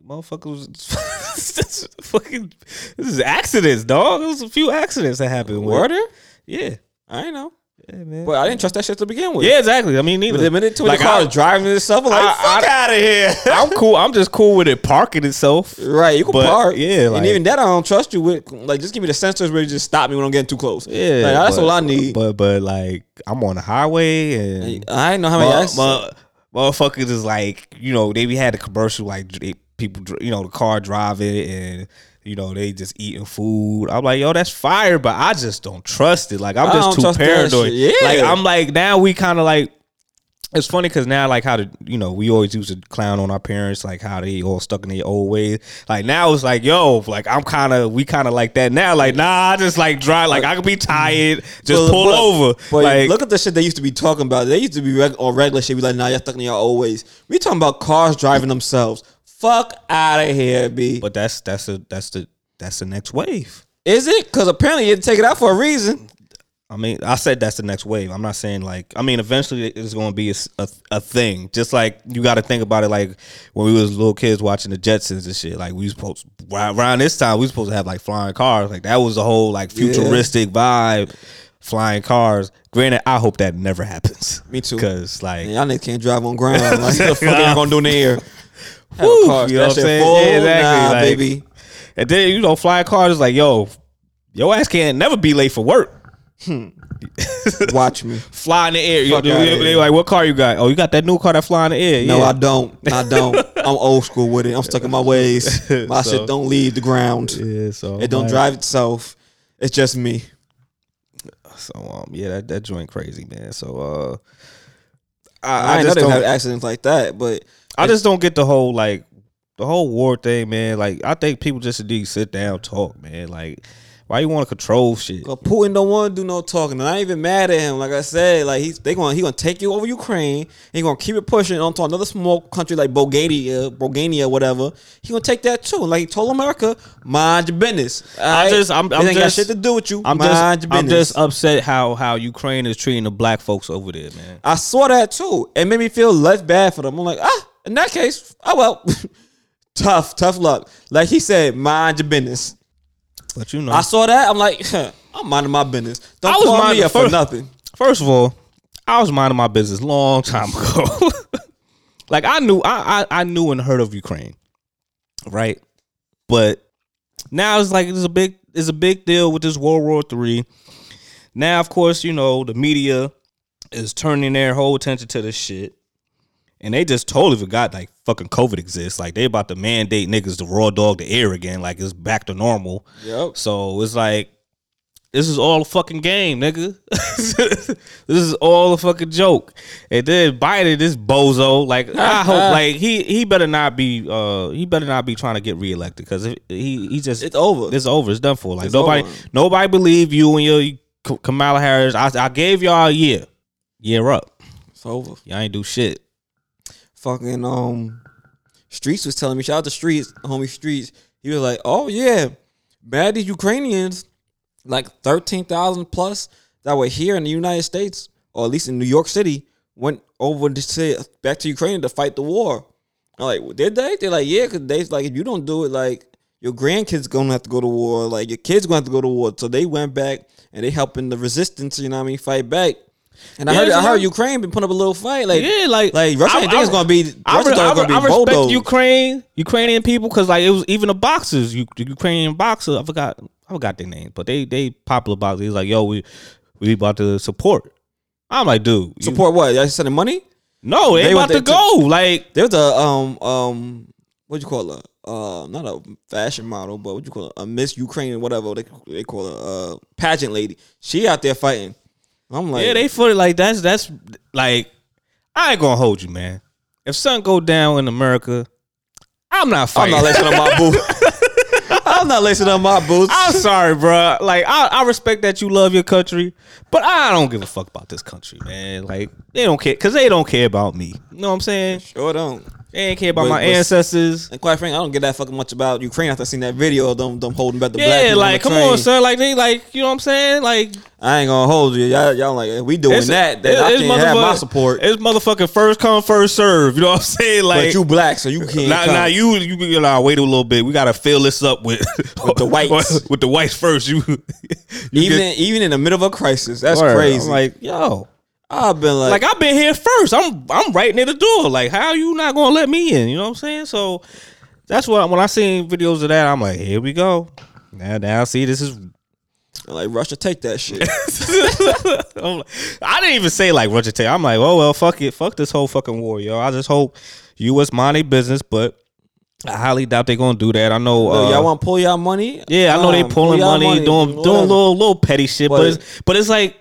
Motherfuckers, [LAUGHS] this fucking this is accidents, dog. There's a few accidents that happened. Were there? Yeah, I know, yeah, man. but I didn't trust that shit to begin with. yeah, exactly. I mean, but neither. the minute to Like, the car I- is driving itself, I'm like, I- fuck I- out of here. [LAUGHS] I'm cool. I'm just cool with it parking itself. Right, you can But, park. yeah, like- and even that I don't trust you with. Like, just give me the sensors where you just stop me when I'm getting too close. Yeah, like, that's but- all I need. But but like I'm on the highway and I ain't know how many. Mu- accidents- mu- motherfuckers is like, you know, they be had a commercial like they, people, you know, the car driving and you know they just eating food. I'm like, yo, that's fire, but I just don't trust it. Like I'm just too paranoid. Yeah. Like I'm like now we kind of like. It's funny because now, like how the you know we always used to clown on our parents, like how they all stuck in their old ways. Like now it's like, yo, like I'm kind of we kind of like that now. Like nah, I just like drive. Like I could be tired, just But- pull but- over. But like look at the shit they used to be talking about. They used to be reg- on regular shit. Be like, nah, y'all stuck in your old ways. We talking about cars driving themselves. Fuck out of here, b. But that's that's a that's the that's the next wave. Is it? Because apparently you to take it out for a reason. I mean, I said that's the next wave. I'm not saying like. I mean, eventually it's going to be a a thing. Just like you got to think about it, like when we was little kids watching the Jetsons and shit. Like we was supposed around this time, we was supposed to have like flying cars. Like that was the whole like futuristic vibe, flying cars. Granted, I hope that never happens. Me too. Because like, y'all niggas can't drive on ground. Like, what the fuck y'all [LAUGHS] gonna do in the air? Have Woo, a car, you know what I'm saying? full? Yeah, exactly, Nah, like- baby. and then you know, flying cars is like, yo, your ass can't never be late for work. [LAUGHS] Watch me. fly in the air. You, they, they like, what car you got? Oh, you got that new car that fly in the air. No, yeah. I don't. I don't. [LAUGHS] I'm old school with it. I'm stuck in my ways. [LAUGHS] My So- shit don't leave the ground. Yeah, so It don't like, drive itself. It's just me. So um, yeah, that that joint crazy, man. So uh, I, I, I, just just have don't, accidents like that, but I just don't get the whole like the whole war thing, man. Like I think people just need to sit down, talk, man. Like why you want to control shit? But Putin don't want to do no talking. And I ain't even mad at him. Like I said, like he's they going he gonna take you over Ukraine. And he gonna keep it pushing onto another small country like Bulgaria, Bulgaria, whatever. He gonna take that too. Like he told America, mind your business. I just- I'm- I'm ain't just- got shit to do with you. I'm mind just I'm just upset how how Ukraine is treating the black folks over there, man. I saw that too. It made me feel less bad for them. I'm like, ah, in that case, oh well. [LAUGHS] tough, tough luck. Like he said, mind your business. But you know, I saw that. I'm like, huh, [LAUGHS] I'm minding my business. Don't I was call me up for nothing. First of all, I was minding my business long time ago. [LAUGHS] like I knew I, I I knew and heard of Ukraine. Right? But now it's like it's a big it's a big deal with this World War Three. Now, of course, you know, the media is turning their whole attention to this shit. And they just totally forgot like fucking COVID exists. Like they about to mandate niggas to raw dog the air again, like it's back to normal. Yep. So it's like this is all a fucking game, nigga. [LAUGHS] this is all a fucking joke. And then Biden, this bozo, like I [LAUGHS] hope, like he he better not be uh he better not be trying to get reelected because he he just It's over. It's over. It's done for. Like It's nobody over. nobody believe you and your Kamala Harris. I I gave y'all a year, year up. It's over. Y'all ain't do shit. Fucking um, Streets was telling me. Shout out to Streets, homie Streets. He was like, "Oh yeah, bad these Ukrainians, like thirteen thousand plus that were here in the United States, or at least in New York City, went over to say, back to Ukraine to fight the war." I'm like, well, did they? They're like, yeah, because like if you don't do it, like your grandkids gonna have to go to war, like your kids gonna have to go to war. So they went back and they helping the resistance, you know what I mean, fight back. And I Yeah, heard, I heard Ukraine been putting up a little fight, like Yeah, like like Russia I- ain't think it's gonna be. I, Russia re- I, gonna re- I be respect bulldozed. Ukraine, Ukrainian people, because like it was even the boxers, you, the Ukrainian boxer. I forgot, I forgot their names, but they they popular boxers. He's like, yo, we we about to support. I'm like, dude, you- Support what? Y'all sending money? no, they, about to go. Like, There's a um um what you call her? Uh, not a fashion model, but what you call it? A Miss Ukraine whatever they they call her. Uh, pageant lady. She out there fighting. I'm like, yeah, they feel like that's that's like, I ain't gonna hold you, man. If something go down in America, I'm not fighting. I'm not lacing up my [LAUGHS] boots. I'm not lacing up my boots. I'm sorry, bro. Like I, I respect that you love your country, but I don't give a fuck about this country, man. Like they don't care because they don't care about me. You know what I'm saying? sure don't. They ain't care about But- my but- ancestors. And quite frankly, I don't get that fucking much about Ukraine after seeing that video of them them holding back the black Yeah, like on come the on, train. son. Like they like you know what I'm saying? Like I ain't gonna hold you. Y'all, y'all like if we doing it's- that. Then I can't have my support. It's motherfucking first come first serve. You know what I'm saying? Like but you black, so you can't. Now, come. now you you you know, wait a little bit. We gotta fill this up with [LAUGHS] With the whites. [LAUGHS] with the whites first. You, [LAUGHS] you even get- in, even in the middle of a crisis, that's Word. crazy. I'm like yo, I've been like, like I've been here first. I'm I'm right near the door. Like how are you not gonna let me in? You know what I'm saying? So that's what when I seen videos of that, I'm like, here we go. Now now see this is. like Russia, take that shit. [LAUGHS] Like- I didn't even say like Roger Tate. I'm like, oh well, fuck it, fuck this whole fucking war, yo. I just hope U.S. mind their business, but I highly doubt they're gonna do that. I know. Uh, y'all want to pull y'all money? Yeah, I know they Um, pulling pull y'all money, doing doing whatever. little little petty shit, but But- it's, but it's like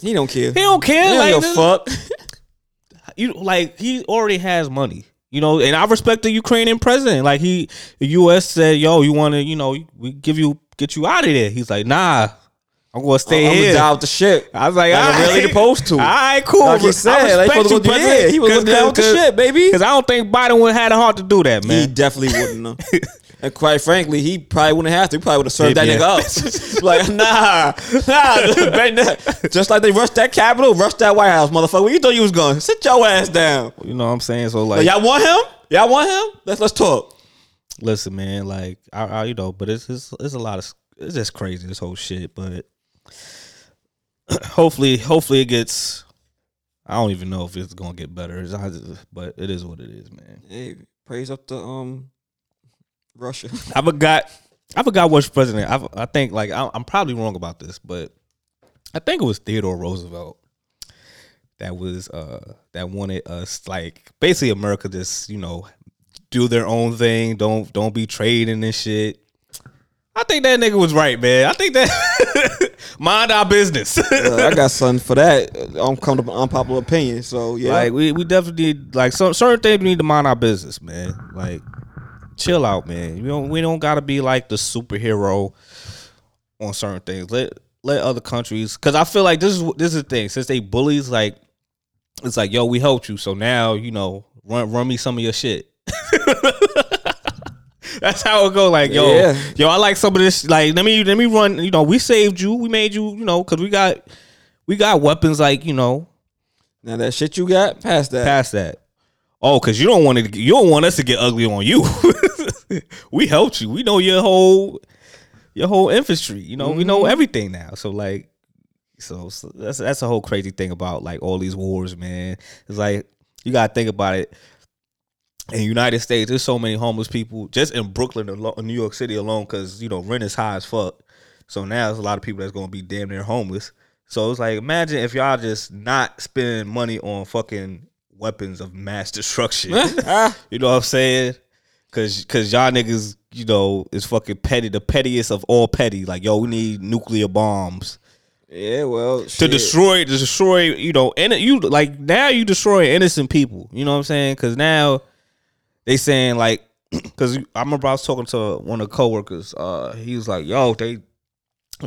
He don't care. he don't care. He like don't fuck. [LAUGHS] you like he already has money, you know. And I respect the Ukrainian president. Like he, the U.S. said, "Yo, you want to, you know, we give you get you out of there." He's like, "Nah, I'm gonna stay I'm here." gonna die with the shit. I was like, Like, I'm really supposed to. All right, cool. Like he I said, like, supposed to you, go- president. yeah, he was down with the shit, baby. [LAUGHS] Because I don't think Biden would have had the heart to do that, man. He definitely wouldn't have. [LAUGHS] And quite frankly, he probably wouldn't have to. He probably would have served that Yeah. nigga up. [LAUGHS] like, nah, nah. [LAUGHS] Just like they rushed that Capitol, rushed that White House, motherfucker. Where you thought you was going? Sit your ass down. You know what I'm saying? So Like, like, y'all want him? Y'all want him? Let's let's talk. listen, man, like I, I you know, but it's, it's it's a lot of it's just crazy this whole shit. But [CLEARS THROAT] hopefully, hopefully it gets. I don't even know if it's gonna get better, It's- I just- but it is what it is, man. Hey, praise up the um Russia. [LAUGHS] I forgot. I forgot which president. I, I think like I, I'm probably wrong about this, but I think it was Theodore Roosevelt that was uh that wanted us like basically America just you know do their own thing. Don't don't be trading and shit. I think that nigga was right, man. I think that [LAUGHS] mind our business. [LAUGHS] Uh, I got something for that. I'm coming unpopular opinion. So yeah, Like we, we definitely need like some certain things we need to mind our business, man. Like chill out, man. We don't we don't gotta be like the superhero on certain things. Let let other countries because I feel like this is this is the thing. Since they bullies, like it's like, yo, we helped you. So now, you know, run run me some of your shit. [LAUGHS] That's how it go. Like, yo, Yeah. yo, I like some of this. Like, let me let me run. You know, we saved you. We made you. You know, because we got we got weapons. Like, you know, now that shit you got, past that. past that. Oh, because you don't want to. You don't want us to get ugly on you. [LAUGHS] we helped you. We know your whole your whole infantry. You know, we know mm-hmm. everything now. So like, so, so that's that's a whole crazy thing about like all these wars, man. It's like you gotta think about it. In the United States, there's so many homeless people just in Brooklyn, alo- New York City alone, because you know rent is high as fuck. So now there's a lot of people that's gonna be damn near homeless. So it's like imagine if y'all just not spending money on fucking weapons of mass destruction. [LAUGHS] You know what I'm saying? Cause cause y'all niggas, you know, is fucking petty, the pettiest of all petty. Like, yo, we need nuclear bombs yeah, well, to shit. destroy to destroy, you know, and you like now you destroy innocent people. You know what I'm saying? Cause now they saying like [CLEARS THROAT] because I remember I was talking to one of the coworkers. Uh, he was like, "Yo, they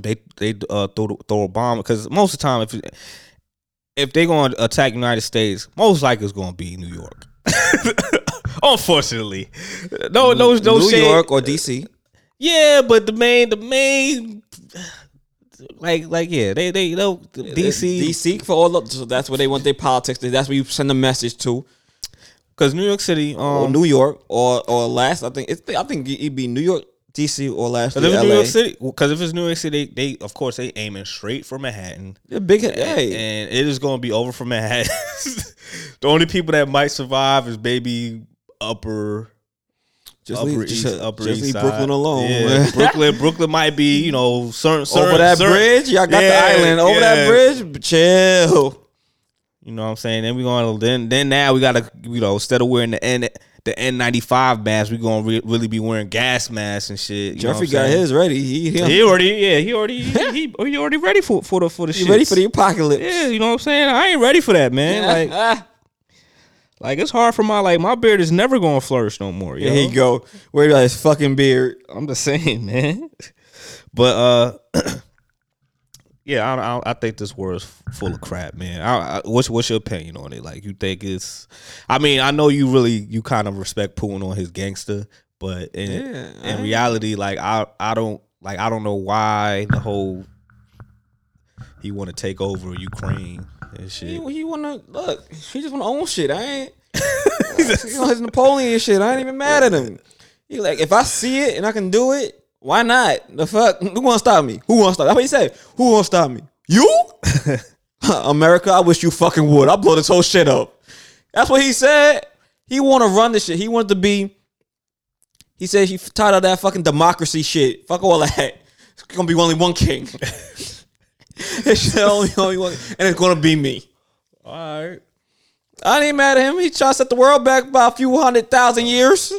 they they uh, throw throw a bomb because most of the time if if they're going to attack United States, most likely it's going to be New York. [LAUGHS] Unfortunately, no no no New shade. York or DC. Yeah, but the main the main like like yeah they they know DC DC for all of, so that's where they want their politics. That's where you send a message to. because New York City Or um New York or or last. I think it's. I think it'd be New York, DC, or last. If year, it's New York City, because if it's New York City, they, they of course they aiming straight for Manhattan, They're big. Hey, and it is going to be over for Manhattan. [LAUGHS] the only people that might survive is maybe upper, just upper leave, east, just, upper just east leave. Brooklyn alone. Yeah. [LAUGHS] Brooklyn, Brooklyn might be you know certain, certain over that certain- bridge, y'all got Yeah, the island. Over yeah. that bridge, chill. You know what I'm saying? Then we going to then then now we got to you know instead of wearing the N the N95 mask, we going to re- really be wearing gas masks and shit. You know Jeffrey what I'm got saying? his ready. He, he, He already, yeah, he already, he, [LAUGHS] he, he already ready for for the for the he shit. ready for the apocalypse. Yeah, you know what I'm saying? I ain't ready for that, man. Like, [LAUGHS] like it's hard for my like my beard is never gonna flourish no more. Yo. there he go. Where about his fucking beard? I'm just saying, [LAUGHS] man. But uh, [CLEARS THROAT] yeah, I, I I think this world is full of crap, man. I, what's what's your opinion on it? Like, you think it's? I mean, I know you really you kind of respect Putin on his gangster, but in Yeah, in reality, like I I don't like I don't know why the whole he want to take over Ukraine and shit. He, he wanna look. He just wanna own shit. I ain't. [LAUGHS] you know, his Napoleon shit. I ain't even mad at him. He like, if I see it and I can do it, why not? The fuck? Who gonna stop me? Who gonna stop? That's what he said. Who gonna stop me? You? [LAUGHS] America, I wish you fucking would. I'll blow this whole shit up. That's what he said. He wanna run this shit. He wanted to be. He said he tired of that fucking democracy shit. Fuck all that. It's gonna be only one king. [LAUGHS] it's only, only one, and it's gonna be me. All right. I ain't mad at him. He tried to set the world back by a few hundred thousand years.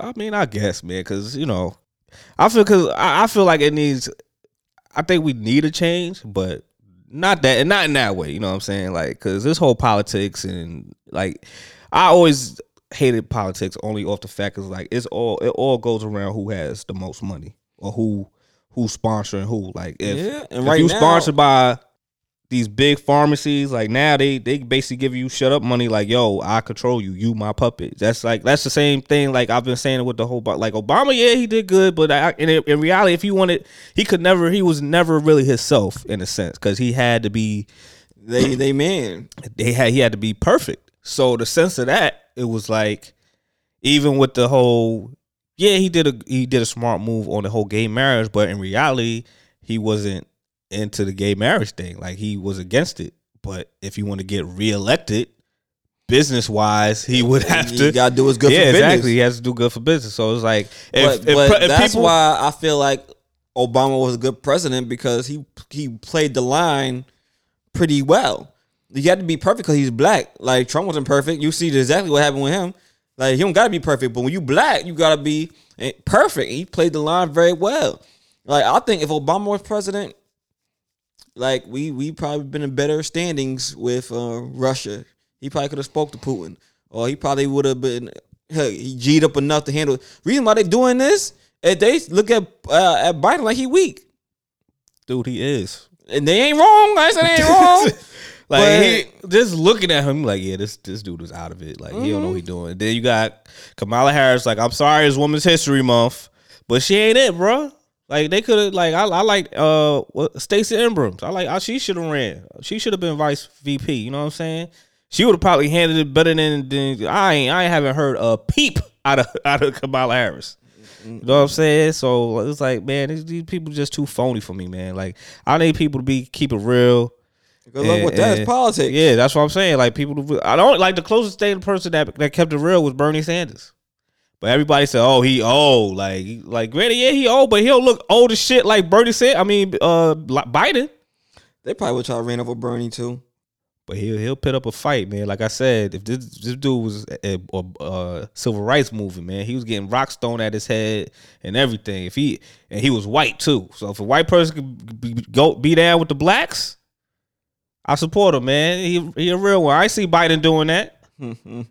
I mean, I guess, man, because you know, I feel because I, I feel like it needs. I think we need a change, but not that, and not in that way. You know what I'm saying? Like, because this whole politics and like, I always hated politics only off the fact is like it's all it all goes around who has the most money or who who's sponsoring who. Like, if Yeah, and if right you now- sponsored by these big pharmacies, like now they they basically give you shut up money. Like, yo, I control you, you my puppet. That's like that's the same thing. Like I've been saying with the whole like Obama. Yeah, he did good, but I, in in reality, if he wanted, he could never. He was never really himself in a sense because he had to be. They they man. They had he had to be perfect. So the sense of that, it was like, even with the whole, yeah, he did a he did a smart move on the whole gay marriage, but in reality, he wasn't into the gay marriage thing. Like he was against it. But if you want to get reelected, business wise, he would have You to. gotta do what's good yeah, for business. exactly. He has to do good for business. So it's like, if, But, if, but if that's people, why I feel like Obama was a good president because he he played the line pretty well. You had to be perfect because he's black. Like Trump wasn't perfect. You see exactly what happened with him. Like he don't gotta be perfect, but when you black, you gotta be eh, perfect. He played the line very well. Like I think if Obama was president, like we we probably been in better standings with uh, Russia. He probably could have spoke to Putin, or he probably would have been hey, he g'd up enough to handle. Reason why they doing this, if they look at uh, at Biden like he weak, Dude, he is. and they ain't wrong. I said they ain't wrong. [LAUGHS] Like But- he, just looking at him, like yeah, this this dude is out of it. Like he don't know what he doing. Then you got Kamala Harris. Like I'm sorry, it's Women's History Month, but she ain't it, bro. Like they could have like I, I like uh Stacey Abrams. I like I, she should have ran. She should have been vice VP. You know what I'm saying? She would have probably handled it better than, than I ain't. I haven't heard a peep out of [LAUGHS] out of Kamala Harris. You know what I'm saying? So it's like, man, these, these people just too phony for me, man. Like I need people to be keep it real. Good luck with that. It's politics. Yeah, that's what I'm saying. Like people, I don't like the closest thing person that that kept it real was Bernie Sanders. But everybody said, "Oh, he old." Like, like, granted, yeah, he old, but he'll look old as shit like Bernie said. I mean, uh, like Biden. They probably would try to ran over Bernie too. But he'll he'll put up a fight, man. Like I said, if this this dude was a, a, a civil rights movement, man, he was getting rocks thrown at his head and everything. If he and he was white too, so if a white person could be, go be down with the blacks, I support him, man. He he a real one. I see Biden doing that.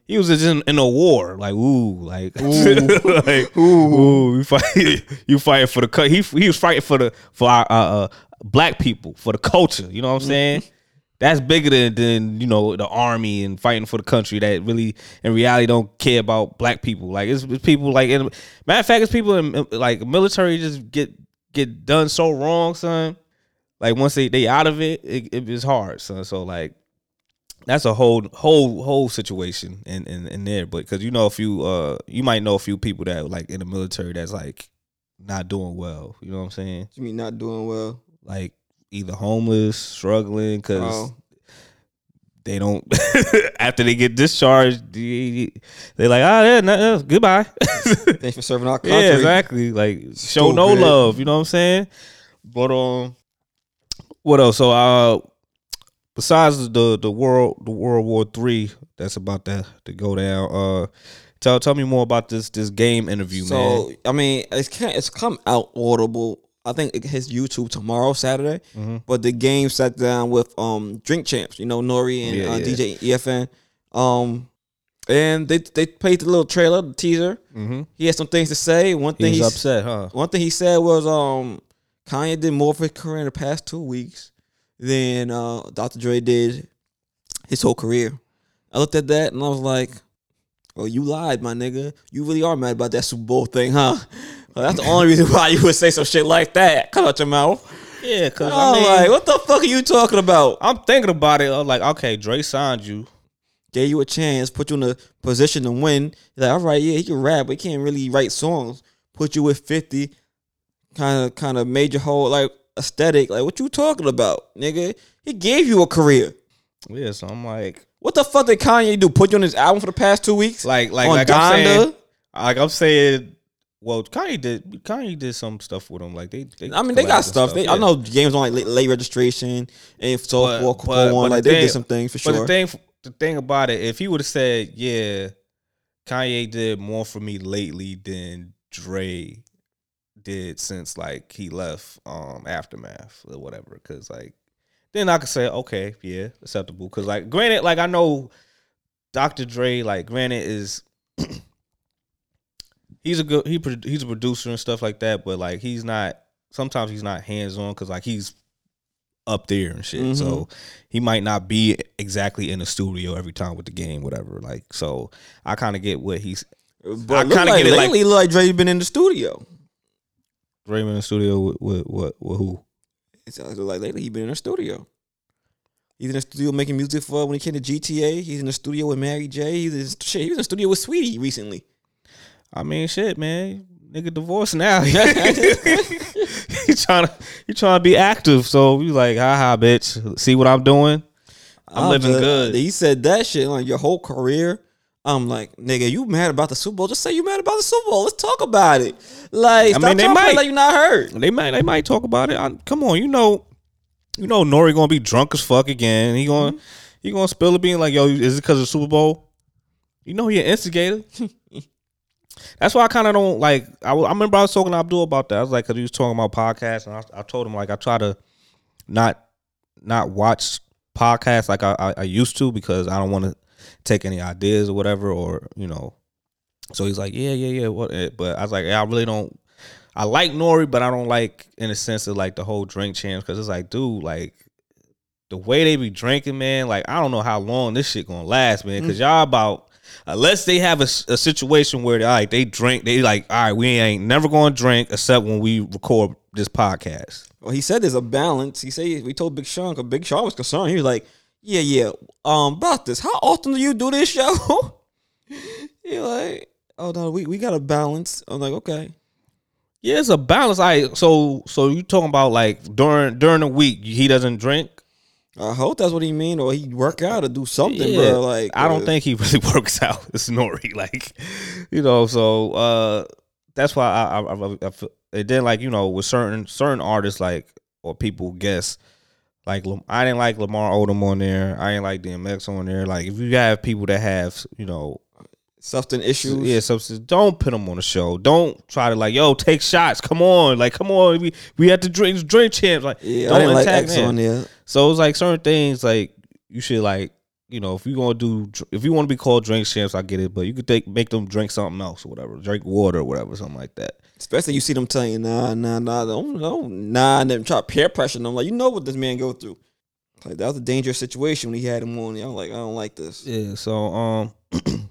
He was just in, in a war, like ooh, like ooh, [LAUGHS] like ooh, you fight, [LAUGHS] you fighting for the co- he he was fighting for the for our uh, uh, black people for the culture. You know what I'm saying? That's bigger than than you know the army and fighting for the country that really in reality don't care about black people. Like it's, it's people like in, matter of fact, it's people in like military just get get done so wrong, son. Like once they they out of it, it, it is hard, son. So like that's a whole whole whole situation in in, in there. But because you know a few, uh, you might know a few people that like in the military that's like not doing well. You know what I'm saying? You mean not doing well? Like either homeless, struggling because Oh. they don't. [LAUGHS] after they get discharged, they they like ah yeah, no, no, goodbye. [LAUGHS] Thanks for serving our country. yeah, exactly. Like show no love. You know what I'm saying? But um, what else? So uh, besides the the world the World War Three that's about to to go down. Uh, tell tell me more about this this game interview, So man. I mean, it's can it's come out audible. I think it hits YouTube tomorrow, Saturday. Mm-hmm. But the game sat down with um Drink Champs, you know Nori and Yeah, uh, yeah. DJ EFN, um, and they they played the little trailer, the teaser. Mm-hmm. He had some things to say. One thing was he upset, huh? One thing he said was um Kanye did more for his career in the past two weeks than uh Dr. Dre did his whole career. I looked at that and I was like, Oh, you lied, my nigga. You really are mad about that Super Bowl thing, huh? [LAUGHS] Well, that's the only reason why you would say some shit like that. Cut out your mouth. Yeah, cause I'm I mean, like, what the fuck are you talking about? I'm thinking about it. I'm like, okay, Dre signed you. Gave you a chance, put you in a position to win. He's like, all right, yeah, he can rap, but he can't really write songs. Put you with 50, kind of kind of major whole like aesthetic. Like, what you talking about, nigga? He gave you a career. Yeah, so I'm like, What the fuck did Kanye do? Put you on his album for the past two weeks? like, like, on like I'm saying, like I'm saying. Well, Kanye did. Kanye did some stuff with him. Like they, they I mean, they got stuff. They, I know games on like late, late registration and so But- forth. but- on. but Like the they thing- did some things for But sure. the thing, the thing about it, if he would have said, "Yeah, Kanye did more for me lately than Dre did since like he left um aftermath or whatever," because like then I could say, "Okay, yeah, acceptable." Because like, granted, like I know Dr. Dre, like granted is. [CLEARS THROAT] He's a good he he's a producer and stuff like that, but like he's not. Sometimes he's not hands on because like he's up there and shit. So he might not be exactly in the studio every time with the game, whatever. Like, so I kind of get what he's but I I kinda like get it, like- lately, look like Dre been in the studio. Raymond in the studio with with, with, with who? It sounds like lately he been in the studio. He's in the studio making music for when he came to GTA. He's in the studio with Mary J. He's in, shit. He was in the studio with Sweetie recently. I mean, shit, man. Nigga divorced now. [LAUGHS] [LAUGHS] he trying to he trying to be active. So you like, haha, bitch. See what I'm doing? I'm living just- good. He said that shit like your whole career. I'm like, nigga, you mad about the Super Bowl? Just say you mad about the Super Bowl. Let's talk about it. Like, I mean, they trying to play might. like you not heard. They might they might talk about it. I, come on, you know, you know, Nori gonna be drunk as fuck again. He gonna mm-hmm. he gonna spill it, being like, yo, is it because of the Super Bowl? You know he an instigator. [LAUGHS] That's why I kind of don't like. I, I remember I was talking to Abdul about that. I was like, because he was talking about podcasts, and I, I told him like I try to not not watch podcasts like I, I, I used to because I don't want to take any ideas or whatever, or you know. So he's like, yeah, yeah, yeah. What? eh, But I was like, yeah, I really don't. I like Nori, but I don't like in a sense of like the whole drink champs because it's like, dude, like the way they be drinking, man. Like I don't know how long this shit gonna last, man. Because y'all about unless they have a situation where they like they drink, they like, all right, we ain't never gonna drink except when we record this podcast. Well, he said there's a balance. He said we told Big Sean because Big Sean was concerned. He was like, "Yeah, yeah, um, about this. How often do you do this show?" [LAUGHS] he like, "Oh no, we, we got a balance." I'm like, "Okay." Yeah, it's a balance. I so so you talking about like during during the week he doesn't drink. I hope that's what he mean, or he work out or do something, Yeah, bro. Like, I don't uh, think he [LAUGHS] really works out. It's Nori, [LAUGHS] like you know. So uh, that's why I, I, I, I feel, and then like you know with certain certain artists like or people guess like I didn't like Lamar Odom on there. I didn't like DMX on there. Like if you have people that have you know substance issues. yeah substance, don't put them on the show. Don't try to like yo take shots. Come on, like come on. We we have to drink drink champs. Like yeah. don't like attack them. on there. So it's like certain things like you should like you know if you gonna do if you want to be called drink champs, I get it, but you could take make them drink something else or whatever, drink water or whatever, something like that. Especially you see them telling you, nah, nah, nah, don't, don't, nah, and then try to peer pressure them. Like, you know what this man go through. Like, that was a dangerous situation when he had him on. I'm like, I don't like this. Yeah. So um, [CLEARS THROAT]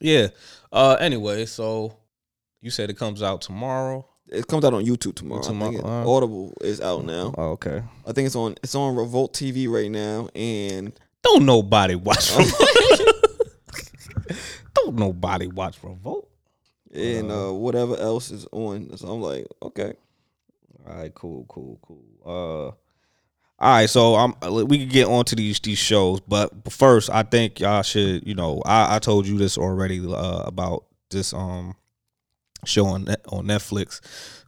yeah. Uh. Anyway, so you said it comes out tomorrow. It comes out on YouTube tomorrow. Think it- uh, Audible is out now. Oh, okay. I think it's on it's on Revolt TV right now, and Don't nobody watch [LAUGHS] Revolt. [LAUGHS] Don't nobody watch Revolt. And uh, whatever else is on. So I'm like, okay, All right, cool, cool, cool. Uh, all right, so I'm we can get on to these these shows, but first, I think y'all should, you know, I, I told you this already uh, about this um show on on Netflix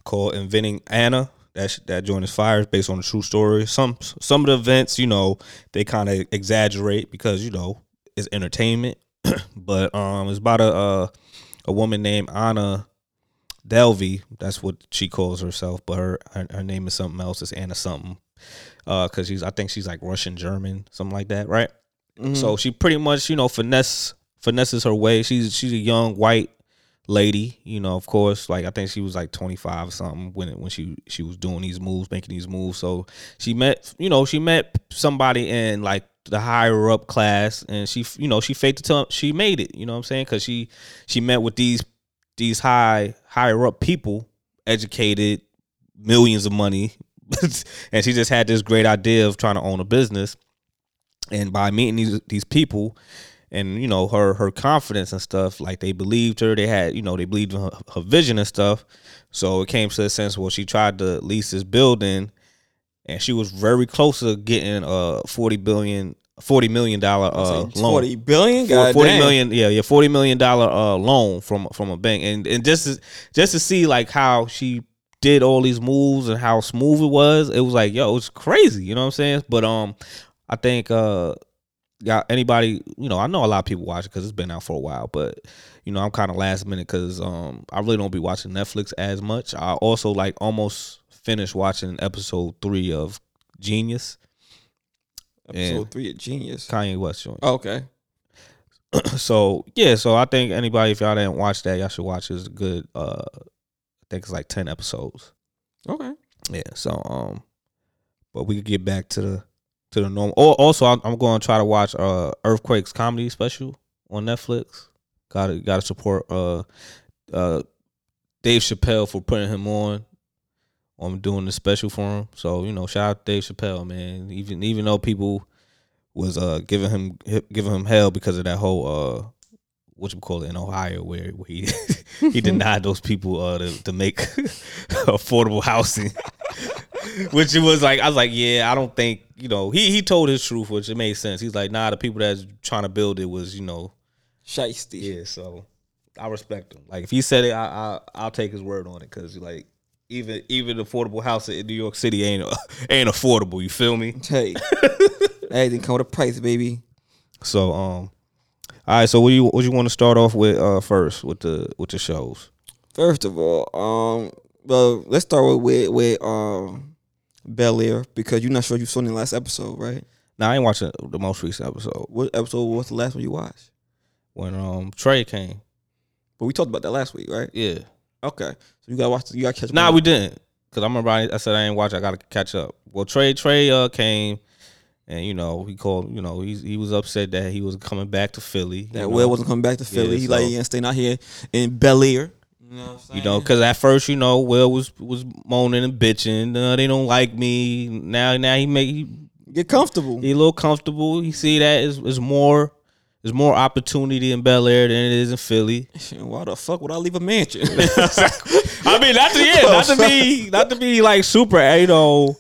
called Inventing Anna. That sh- that joint is fire, based on a true story. Some some of the events, you know, they kind of exaggerate because you know it's entertainment, [CLEARS THROAT] but um, it's about a uh, a woman named Anna Delvey. That's what she calls herself, but her her, her name is something else. It's Anna something. Uh, cause she's I think she's like Russian German, something like that, right? Mhm. So she pretty much you know finesse finesses her way. She's she's a young white lady, you know. Of course, like I think she was like twenty five or something when when she she was doing these moves, making these moves. So she met you know she met somebody in like the higher up class, and she you know she faked it till she made it. You know what I'm saying? Cause she she met with these these high higher up people, educated, millions of money, [LAUGHS] and she just had this great idea of trying to own a business. And by meeting these these people, and you know her her confidence and stuff, like they believed her, they had you know they believed in her, her vision and stuff. So it came to a sense where she tried to lease this building, and she was very close to getting a forty billion. Forty million dollar uh, loan. forty billion, God forty damn. million, yeah, yeah, forty million dollar uh, loan from from a bank, and and just to, just to see like how she did all these moves and how smooth it was, it was like yo, it was crazy, you know what I'm saying? But um, I think uh, yeah, anybody, you know, I know a lot of people watch it because it's been out for a while, but you know, I'm kind of last minute because um, I really don't be watching Netflix as much. I also like almost finished watching episode three of Genius, Episode Yeah. three of Genius. Kanye West joint. Oh, okay, [CLEARS THROAT] so yeah, so I think anybody if y'all didn't watch that, y'all should watch it. It's a good uh I think it's like ten episodes. okay. Yeah, so um but we could get back to the to the normal. Oh, also I'm, going to try to watch uh Earthquakes comedy special on Netflix. Got to got to support uh uh Dave Chappelle for putting him on. I'm doing the special for him. So, you know, shout out Dave Chappelle, man. Even even though people was uh giving him giving him hell because of that whole uh what you call it in Ohio where, where he [LAUGHS] he denied those people uh to, to make [LAUGHS] affordable housing. [LAUGHS] which it was like I was like, yeah, I don't think, you know, he he told his truth, which it made sense. He's like, nah, the people that's trying to build it was, you know, Shiesty. yeah, so I respect him. Like if he said it, I, I I'll take his word on it because like even even affordable housing in New York City ain't ain't affordable. You feel me? Hey, everything come with a price, baby. So um, All right, so what do you what you want to start off with uh first with the with the shows? First of all, um, well, let's start with with, with um Bel Air because you're not sure you saw in the last episode, right? Now I ain't watching the most recent episode What episode was the last one you watched? when um Trey came. But we talked about that last week, right? Yeah. Okay, so you gotta watch. You gotta catch. up Nah, we didn't. Cause I remember I, I said I ain't watch. I gotta catch up. Well, Trey Trey uh came, and you know he called. You know he he was upset that he was coming back to Philly. that Will wasn't coming back to Philly. Yeah, he like so- he ain't staying out here in Bel Air. You know what You know, because at first, you know, Will was was moaning and bitching. Uh, they don't like me. Now, now he make he, get comfortable. he a little comfortable. He see that is is more there's more opportunity in Bel Air than it is in Philly. Why the fuck would I leave a mansion? [LAUGHS] I mean, not to yeah, not to be not to be like super, you know,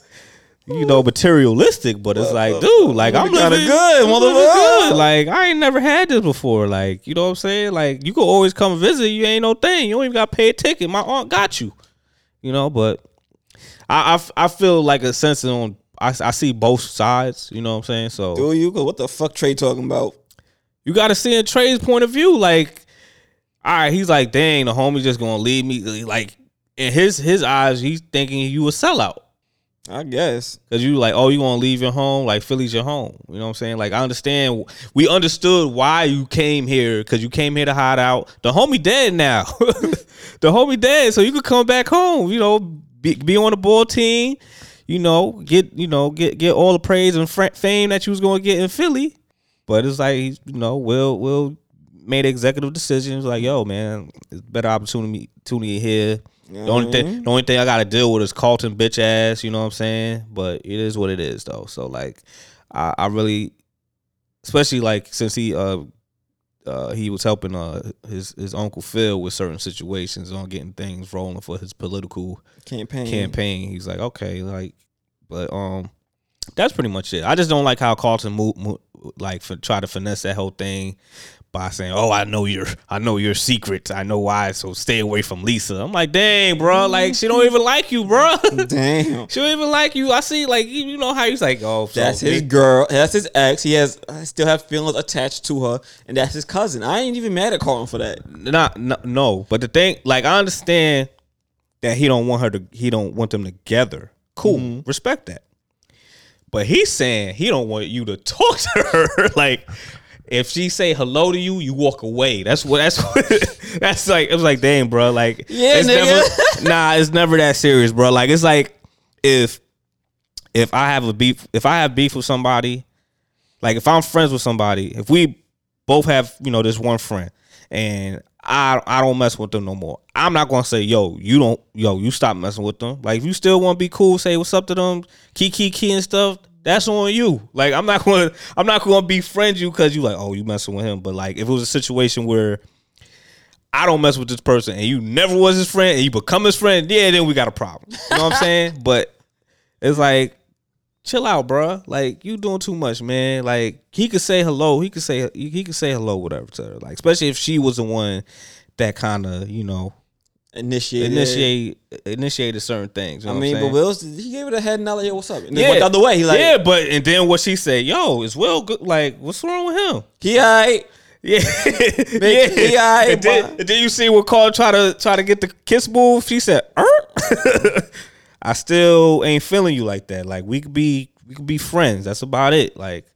you know, materialistic, but it's like, uh, dude, uh, like I'm Living good, motherfucker. good. Like I ain't never had this before. Like you know what I'm saying? Like you could always come visit. You ain't no thing. You don't even got to pay a ticket. My aunt got you. You know, but I I, I feel like a sense on. I, I see both sides. You know what I'm saying? So Do you? what the fuck Trey talking about? you got to see in Trey's point of view. Like, all right, he's like, dang, the homie just gonna leave me. Like, in his his eyes, he's thinking you a sellout I guess. because you like, oh, you gonna leave your home? Like, Philly's your home. You know what I'm saying? Like, I understand. We understood why you came here because you came here to hide out. The homie dead now. [LAUGHS] the homie dead, so you could come back home. You know, be, be on the ball team. You know, get you know get get all the praise and fame that you was gonna get in Philly. But it's like you know, Will Will made executive decisions like, yo, man, it's better opportunity opportunity here. The only thing the only thing I gotta deal with is Carlton bitch ass, you know what I'm saying? But it is what it is though. So like I, I really especially like since he uh uh he was helping uh his his uncle Phil with certain situations on getting things rolling for his political Campaign. campaign. He's like, okay, like, but um, that's pretty much it. I just don't like how Carlton move, move like for, try to finesse that whole thing by saying, "Oh, I know your, I know your secret. I know why. So stay away from Lisa." I'm like, dang, bro, like she don't even like you, bro. [LAUGHS] Damn. she don't even like you. I see, like, you you know how he's like, oh, so That's his girl. That's his ex. He has. I still have feelings attached to her, and that's his cousin. I ain't even mad at Carlton for that. not no, no, but the thing, like, I understand that he don't want her to, he don't want them together. Cool, mm-hmm. respect that. But he's saying he don't want you to talk [LAUGHS] to her. like, if she say hello to you, you walk away. That's what. That's what. [LAUGHS] that's like. It was like, damn, bro. Like, Yeah, it's nigga. never. [LAUGHS] Nah, it's never that serious, bro. Like, it's like if if I have a beef, if I have beef with somebody, like if I'm friends with somebody, if we both have, you know, this one friend and I I don't mess with them no more. I'm not gonna say, yo, you don't yo, you stop messing with them. Like if you still wanna be cool, say what's up to them, key key key and stuff, that's on you. Like I'm not [LAUGHS] gonna I'm not gonna befriend you because you like, oh, you messing with him. But like if it was a situation where I don't mess with this person and you never was his friend and you become his friend, yeah, then we got a problem. You know what I'm saying? [LAUGHS] But it's like chill out, bro. Like you doing too much, man. Like he could say hello. He could say he could say hello, whatever to her. Like especially if she was the one that kind of you know Initiated. initiate initiated certain things. You know I mean, but? Will's he gave it a head nod like, "Yo, what's up?" And then yeah, went the other way. He like, yeah, but and then what she said, yo, is Will good? Like, what's wrong with him? he alright. Yeah, [LAUGHS] yeah. he alright, and, then, and then you see what Carl try to try to get the kiss move. She said, er? [LAUGHS] "I still ain't feeling you like that. Like we could be we could be friends. That's about it. Like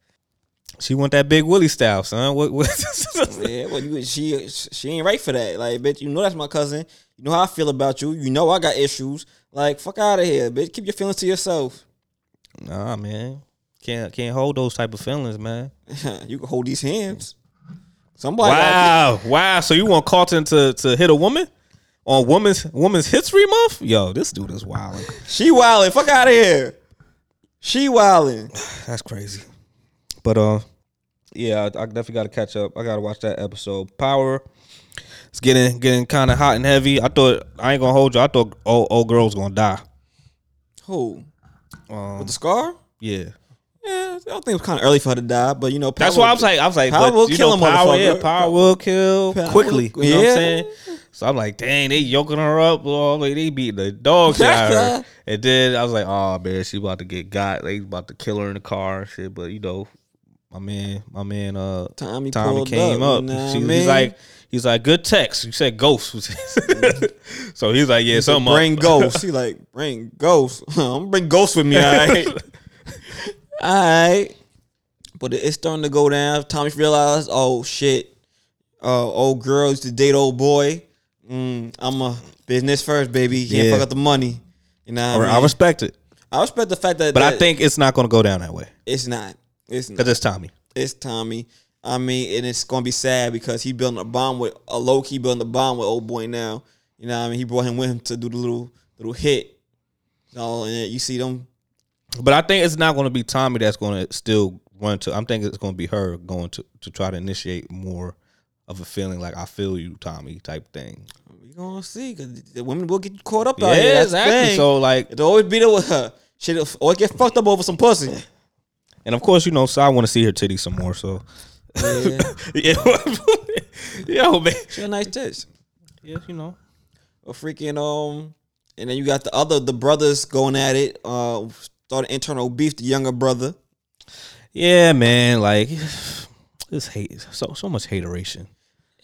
she want that big Willie style, son. What? what [LAUGHS] Yeah, well, you, she she ain't right for that. Like, bitch, you know that's my cousin. You know how I feel about you. You know I got issues. Like, fuck out of here, bitch. Keep your feelings to yourself. nah, man, can't can't hold those type of feelings, man. [LAUGHS] you can hold these hands. Somebody. Wow, wow. So you want Carlton to to hit a woman? On woman's women's history month, yo, this dude is wild. she wildin'. Fuck out of here. She wildin'. [SIGHS] That's crazy. But uh, yeah, I, I definitely got to catch up. I got to watch that episode. Power. It's getting getting kind of hot and heavy. I thought I ain't gonna hold you. I thought old, old girl's gonna die. Who? Um, With the scar? yeah, Yeah, I don't think it was kind of early for her to die, but you know, that's why I was like, I was like, Power but, will you kill know, a power, motherfucker. yeah, power will kill Power quickly. will- You know what I'm yeah. saying? So I'm like, dang, they yoking her up, bro. Like they beat the dog shit out of her. And then I was like, oh man, she about to get got. They about to kill her in the car and shit. But you know, my man, my man, uh, Tommy, Tommy pulled came up. you know what She- he's like, he's like, good text. You said ghosts. [LAUGHS] so he's like, yeah, something. bring up. ghosts. He like bring ghosts. [LAUGHS] I'm gonna bring ghosts with me. All right, [LAUGHS] all right. But it's starting to go down. Tommy realized, oh shit, uh, old girl used to date old boy. Mm, I'm a business first, baby. Can't Yeah. fuck up the money. You know, I, I mean? respect it, I respect the fact that, but I think it's not going to go down that way it's not. It's because it's Tommy. It's Tommy. I mean, and it's gonna be sad because he building a bond with a low key building a bond with old boy now. You know, what I mean, he brought him with him to do the little little hit. So and you see them. But I think it's not going to be Tommy that's going to still run to. I'm thinking it's going to be her going to to try to initiate more of a feeling like I feel you, Tommy type thing. We gonna see because the women will get caught up Yeah, out here. That's exactly. thing. So like, It'll always be there with her. Shit, always get fucked up over some pussy. and of course, you know, so I want to see her titty some more. So Yeah, [LAUGHS] yeah, [LAUGHS] yo man, she a nice tits. yeah, you know. A freaking um, and then you got the other the brothers going at it. Uh, started internal beef. The younger brother. Yeah, man, like [SIGHS] this hate, so so much hateration.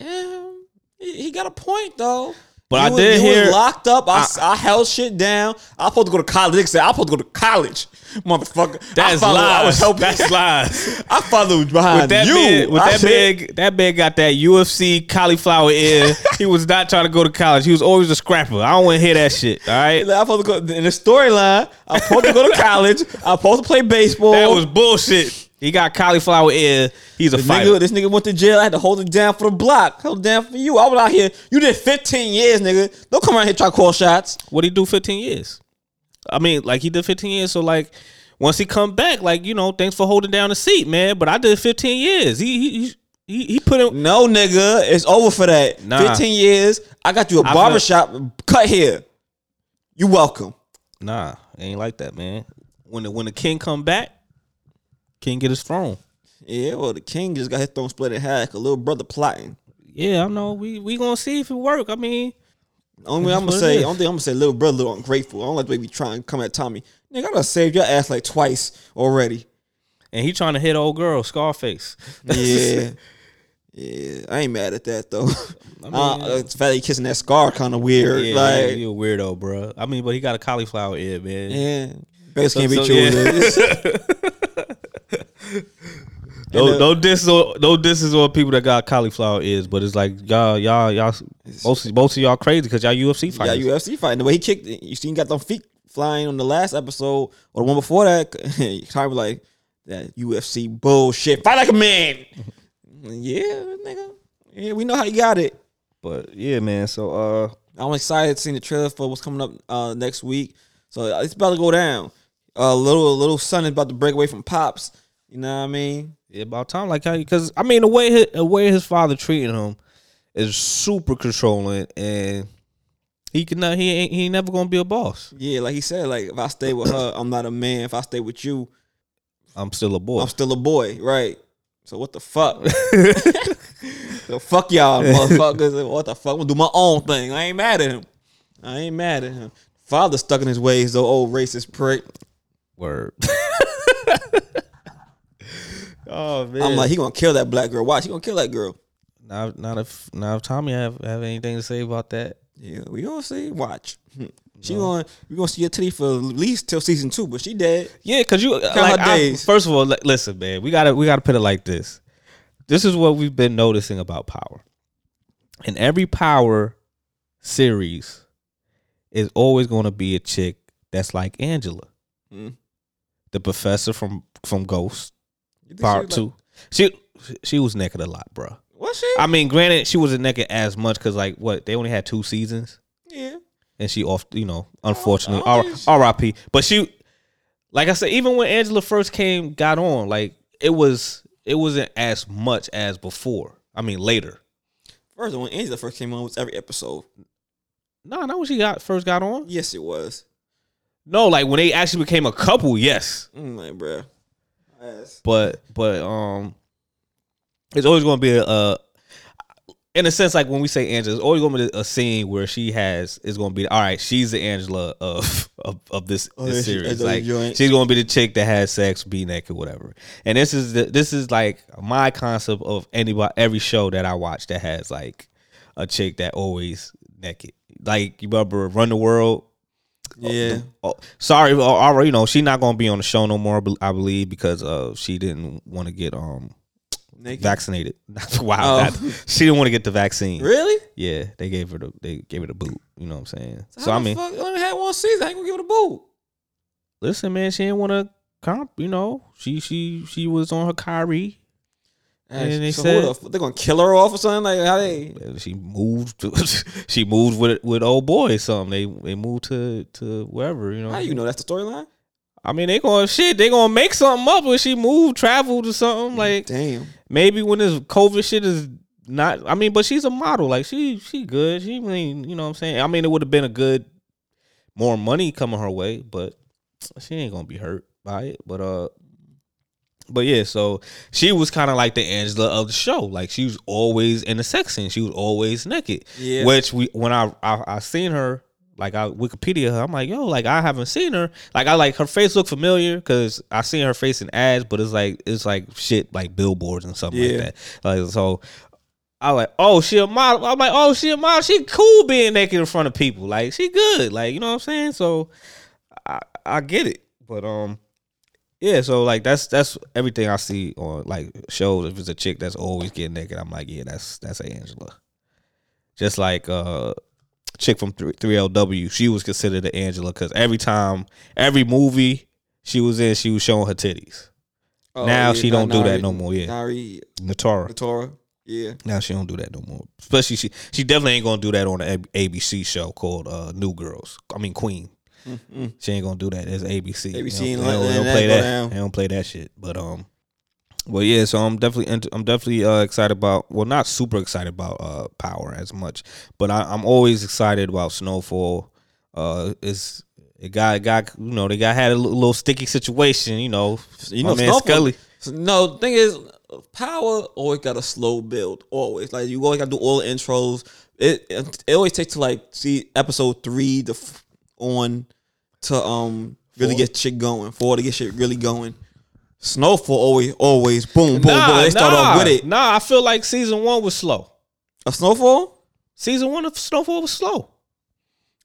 Yeah, he, he got a point though. But You I did was hear- locked up. I, I, held shit down. I supposed to go to college. Nigga said I supposed to go to college, motherfucker. I That's followed- I was lies. helping. That's [LAUGHS] lies. I followed behind With that you. big, with I that said- big, that big got that UFC cauliflower ear. [LAUGHS] he was not trying to go to college. He was always a scrapper. I don't want to hear that shit. All right, I'm supposed to go in the storyline. I'm supposed to go to college. I'm supposed to play baseball. that was bullshit. He got cauliflower ear. He's a this fighter. nigga, this nigga went to jail. I had to hold it down for the block. Hold down for you. I was out here. You did 15 years, nigga. Don't come around here try to call shots. what he do 15 years? I mean, like he did 15 years. So like, once he come back, like you know, thanks for holding down the seat, man. But I did 15 years. He he he, he put in. No, nigga, it's over for that. Nah. 15 years. I got you a I barbershop cut here. You welcome. Nah, ain't like that, man. When the when the king come back, king get his throne. Yeah, well, the king just got his throne split in half. A little brother plotting. Yeah, I know. We we gonna see if it work. I mean, Only I'm gonna say, only thing I'm gonna say, little brother, little ungrateful. I don't like the way we try and come at Tommy. Nigga, I done saved your ass like twice already. and he trying to hit old girl Scarface. [LAUGHS] Yeah, yeah. I ain't mad at that though. [LAUGHS] I mean, uh, uh, that he kissing that scar kind of weird. yeah, like, you a weirdo, bro. I mean, but he got a cauliflower ear, man. yeah, beggars So- can't be so, And, uh, [LAUGHS] no no diss on no disses on people that got cauliflower ears, but it's like y'all, y'all, y'all, most most of y'all crazy because y'all UFC Yeah. UFC fighting. The way he kicked, you seen he got them feet flying on the last episode or the one before that. [LAUGHS] Tommy was like that UFC bullshit. Fight like a man. [LAUGHS] yeah, nigga. Yeah, we know how you got it. But yeah, man. So uh, I'm excited to see the trailer for what's coming up uh, next week. So it's about to go down. Uh, little little son is about to break away from pops. You know what I mean? yeah, about time like how because I mean the way his, the way his father treating him is super controlling and. He can he ain't he ain't never gonna be a boss. Yeah, like he said, like if I stay with her, I'm not a man. If I stay with you, I'm still a boy. I'm still a boy, right? So what the fuck? [LAUGHS] so fuck y'all, motherfuckers. What the fuck? I'm gonna do my own thing. I ain't mad at him. I ain't mad at him. Father stuck in his ways, though. Old racist prick. Word. [LAUGHS] oh man. I'm like, he gonna kill that black girl. Watch, he gonna kill that girl. Not now if not if Tommy have have anything to say about that, Yeah, we gonna see. Watch. She gonna we gonna see her titty for at least till season two, but she dead. yeah, because you her like I- days. first of all, li- listen, man, we gotta we gotta put it like this. This is what we've been noticing about power. In every power series, is always going to be a chick that's like Angela, Mm. the professor from from Ghost She Part Two. She she was naked a lot, bro. Was she? I mean, granted, she wasn't naked as much because like what they only had two seasons, yeah. and she off, you know, unfortunately, R- R.I.P. But she, like I said, even when Angela first came, got on, like it was, it wasn't as much as before. I mean, later. First, when Angela first came on, was every episode. No, not when she got first got on. Yes, it was. No, like when they actually became a couple, yes. I'm like, bruh. But but um, it's always going to be a. Uh, in a sense, like when we say Angela, it's always going to be a scene where she has is going to be all right. She's the Angela of of, of this, Oh, this yeah, she- series. Like joint. she's going to be the chick that has sex, be naked, whatever. And this is the, this is like my concept of anybody every show that I watch that has like a chick that always naked. Like you remember Run the World. Yeah. Oh, sorry, uh, already you know she's not gonna be on the show no more. I believe because uh she didn't want to get um Naked. vaccinated. [LAUGHS] wow, Oh. that- she didn't want to get the vaccine. Really? Yeah, they gave her the they gave her the boot. You know what I'm saying? So, How I mean, fuck? Only had one season. I ain't gonna give it a boot. listen, man, she didn't want to comp. You know, she she she was on her Kyrie. And they so said- the, f- they gonna kill her off or something? Like how they? She moved. To, [LAUGHS] she moved with with old boy. or Something they they moved to to wherever. You know. How you know that's the storyline? I mean, they gonna shit. They gonna make something up when she moved, traveled or something. Like Damn. maybe when this COVID shit is not. I mean, but she's a model. Like she she good. She mean you know what I'm saying. I mean, it would have been a good more money coming her way, but she ain't gonna be hurt by it. But uh. But yeah, so she was kind of like the Angela of the show. Like she was always in the sex scene. She was always naked. Yeah. Which we when I I, I seen her like I Wikipedia her, I'm like yo like I haven't seen her. Like I like her face look familiar because I seen her face in ads, but it's like it's like shit like billboards and something Yeah. like that. Like so. I like, oh, she a model. I'm like, oh, she a model. She cool being naked in front of people. Like, she good. Like, you know what I'm saying? So, I I get it. But um, yeah. So like that's that's everything I see on like shows. If it's a chick that's always getting naked, I'm like, yeah, that's that's Angela. Just like uh, chick from three LW, she was considered an Angela because every time, every movie she was in, she was showing her titties. Oh, now yeah, she don't do that no more. Yeah, Nari, Natara. Natora. Yeah. Now she don't do that no more. Especially she she definitely ain't gonna do that on the A- ABC show called uh, New Girls. I mean Queen. Mm-mm. She ain't gonna do that. It's ABC. ABC ain't don't, they don't, they don't that play that. down. They don't play that shit. But um, well yeah. So I'm definitely int- I'm definitely uh, excited about. Well, not super excited about uh Power as much, but I, I'm always excited about Snowfall. Uh, is it got got you know they got had a little, little sticky situation. You know, You know, man Snowfall- Scully. No, the thing is, power always got a slow build. Always, like you always got to do all the intros. It it always takes to like see episode three to f- on to um really get shit going. Four to get shit really going. Snowfall always always boom boom Nah, boom. They start nah, off with it. Nah, I feel like season one was slow. A snowfall. Season one of Snowfall was slow.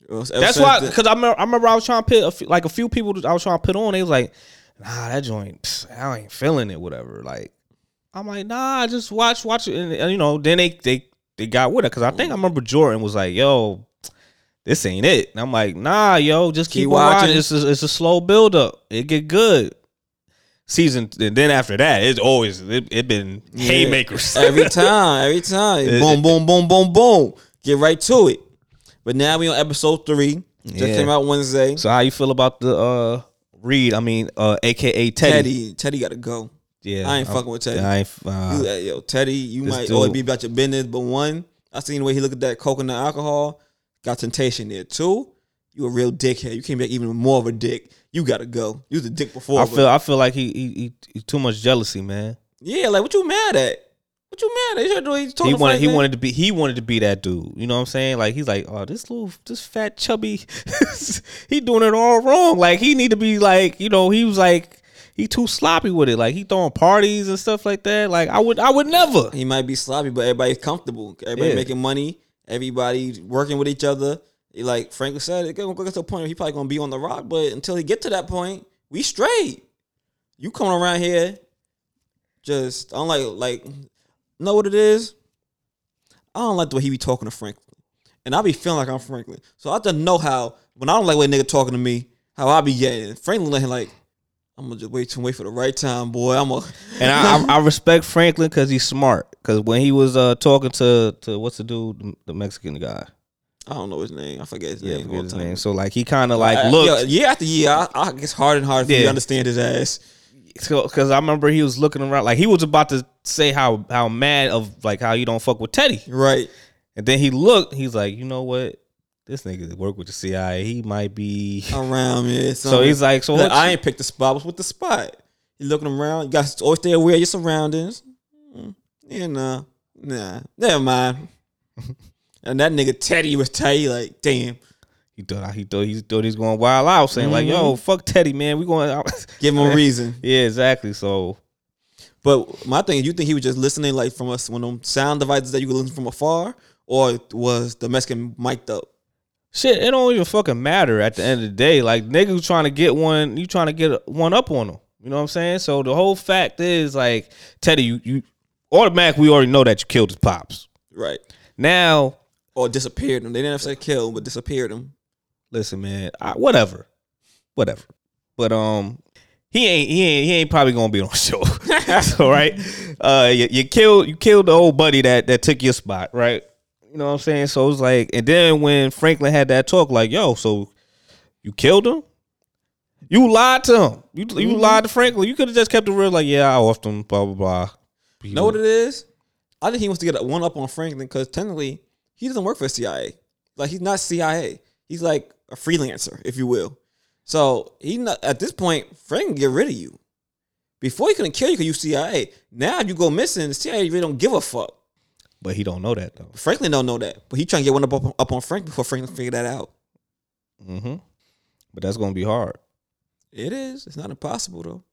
That's That's why, because I remember, I remember I was trying to put a few, like a few people I was trying to put on. They was like, "Nah, that joint, pss, I ain't feeling it, whatever." Like, I'm like, "Nah, just watch, watch it," and, and, you know, then they they they got with it because I think I remember Jordan was like, "Yo, this ain't it," and I'm like, "Nah, yo, just keep, Keep watching. watching. It's a, it's a slow build up. It get good." Season and then after that, it's always it, it been haymakers [LAUGHS] every time, every time. It- boom, boom, boom, boom, boom. Get right to it. But now we on episode three. Just Yeah. came out Wednesday. So how you feel about the uh Reed? I mean, uh, AKA Teddy. Teddy, Teddy got to go. Yeah, I ain't I'm- fucking with Teddy. I ain't, uh, You, uh, yo, Teddy, you might dude- always be about your business, but one, I seen the way he looked at that coconut alcohol, got temptation there. too. you a real dickhead. You came back even more of a dick. You gotta go. You was a dick before. I feel I feel like he he, he, he too much jealousy, man. yeah, like what you mad at? What you mad at? You heard the he He wanted he Franklin? wanted to be he wanted to be that dude. You know what I'm saying? Like he's like, oh, this little this fat chubby, [LAUGHS] he doing it all wrong. Like he need to be like, you know, he was like he too sloppy with it. Like he throwing parties and stuff like that. Like I would I would never. He might be sloppy, but everybody's comfortable. Everybody Yeah. making money. Everybody working with each other. Like Franklin said, it's gonna get to a point where he probably gonna be on the rock. But until he get to that point, we straight. You coming around here, just I don't like like know what it is. I don't like the way he be talking to Franklin, and I be feeling like I'm Franklin. So I to know how when I don't like the way nigga talking to me, how I be getting. Franklin like. I'm gonna just wait to wait for the right time, boy. I'm gonna And I, I, I respect Franklin because he's smart. Because when he was uh talking to to what's the dude, the Mexican guy, I don't know his name. I forget his yeah, name. forget his name. So like he kind of like I- looked. yeah, year after year, I, I it's harder and hard for me Yeah. to understand his ass. because I remember he was looking around like he was about to say how how mad of like how you don't fuck with Teddy, Right. and then he looked. He's like, you know what, this nigga work with the CIA. He might be. [LAUGHS] Around me. So he's like, so? I ain't picked the spot. What's with the spot? You looking around. You got to always stay aware of your surroundings. Mm, Yeah, nah, nah. Never mind. [LAUGHS] and that nigga Teddy was Teddy like, damn, He thought he thought he thought he's going wild out, saying like, "Yo, fuck Teddy, man, we going." out. [LAUGHS] give him a reason. yeah, exactly. So But my thing, you think he was just listening like from us one of them sound devices that you could listen from afar, or was the Mexican mic'd up? Shit, it don't even fucking matter at the end of the day. Like niggas trying to get one, you trying to get one up on them. You know what I'm saying? So the whole fact is like, Teddy, you you automatically we already know that you killed his pops. Right. Now, Or disappeared him. They didn't have to say kill, but disappeared him. listen, man, I, whatever, whatever. But um, he ain't he ain't he ain't probably gonna be on the [LAUGHS] show. so right, uh, you, you killed you killed the old buddy that that took your spot, right? You know what I'm saying? So it's like, and then when Franklin had that talk, like, yo, so you killed him. You lied to him. You you mm-hmm. lied to Franklin. You could have just kept it real, like, yeah, I offed him, blah blah blah. You know what it is? I think he wants to get one up on Franklin because technically he doesn't work for CIA. Like he's not CIA. He's like a freelancer, if you will. So he not at this point, Franklin can get rid of you. Before he couldn't kill you because you CIA. Now you go missing, the CIA really don't give a fuck. But he don't know that though. Franklin don't know that, but he trying to get one up up on Frank before Franklin figure that out. Mm-hmm. But that's gonna be hard. It is. It's not impossible though.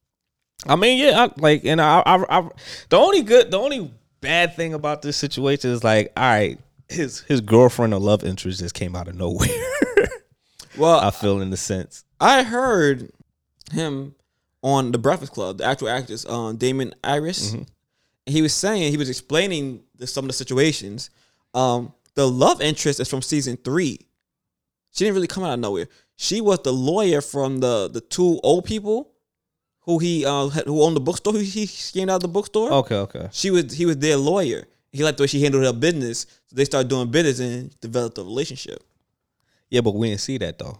I mean, yeah, I, like, and I, I, I, the only good, the only bad thing about this situation is like, all right, his his girlfriend or love interest just came out of nowhere. [LAUGHS] Well, I feel in the sense. I heard him on the Breakfast Club, the actual actress, um, Damson Idris. Mm-hmm. He was saying he was explaining the, some of the situations. Um, the love interest is from season three. She didn't really come out of nowhere. She was the lawyer from the the two old people who he uh had, who owned the bookstore. Who he scammed out of the bookstore. Okay, okay. She was he was their lawyer. He liked the way she handled her business. So they started doing business and developed a relationship. Yeah, but we didn't see that though.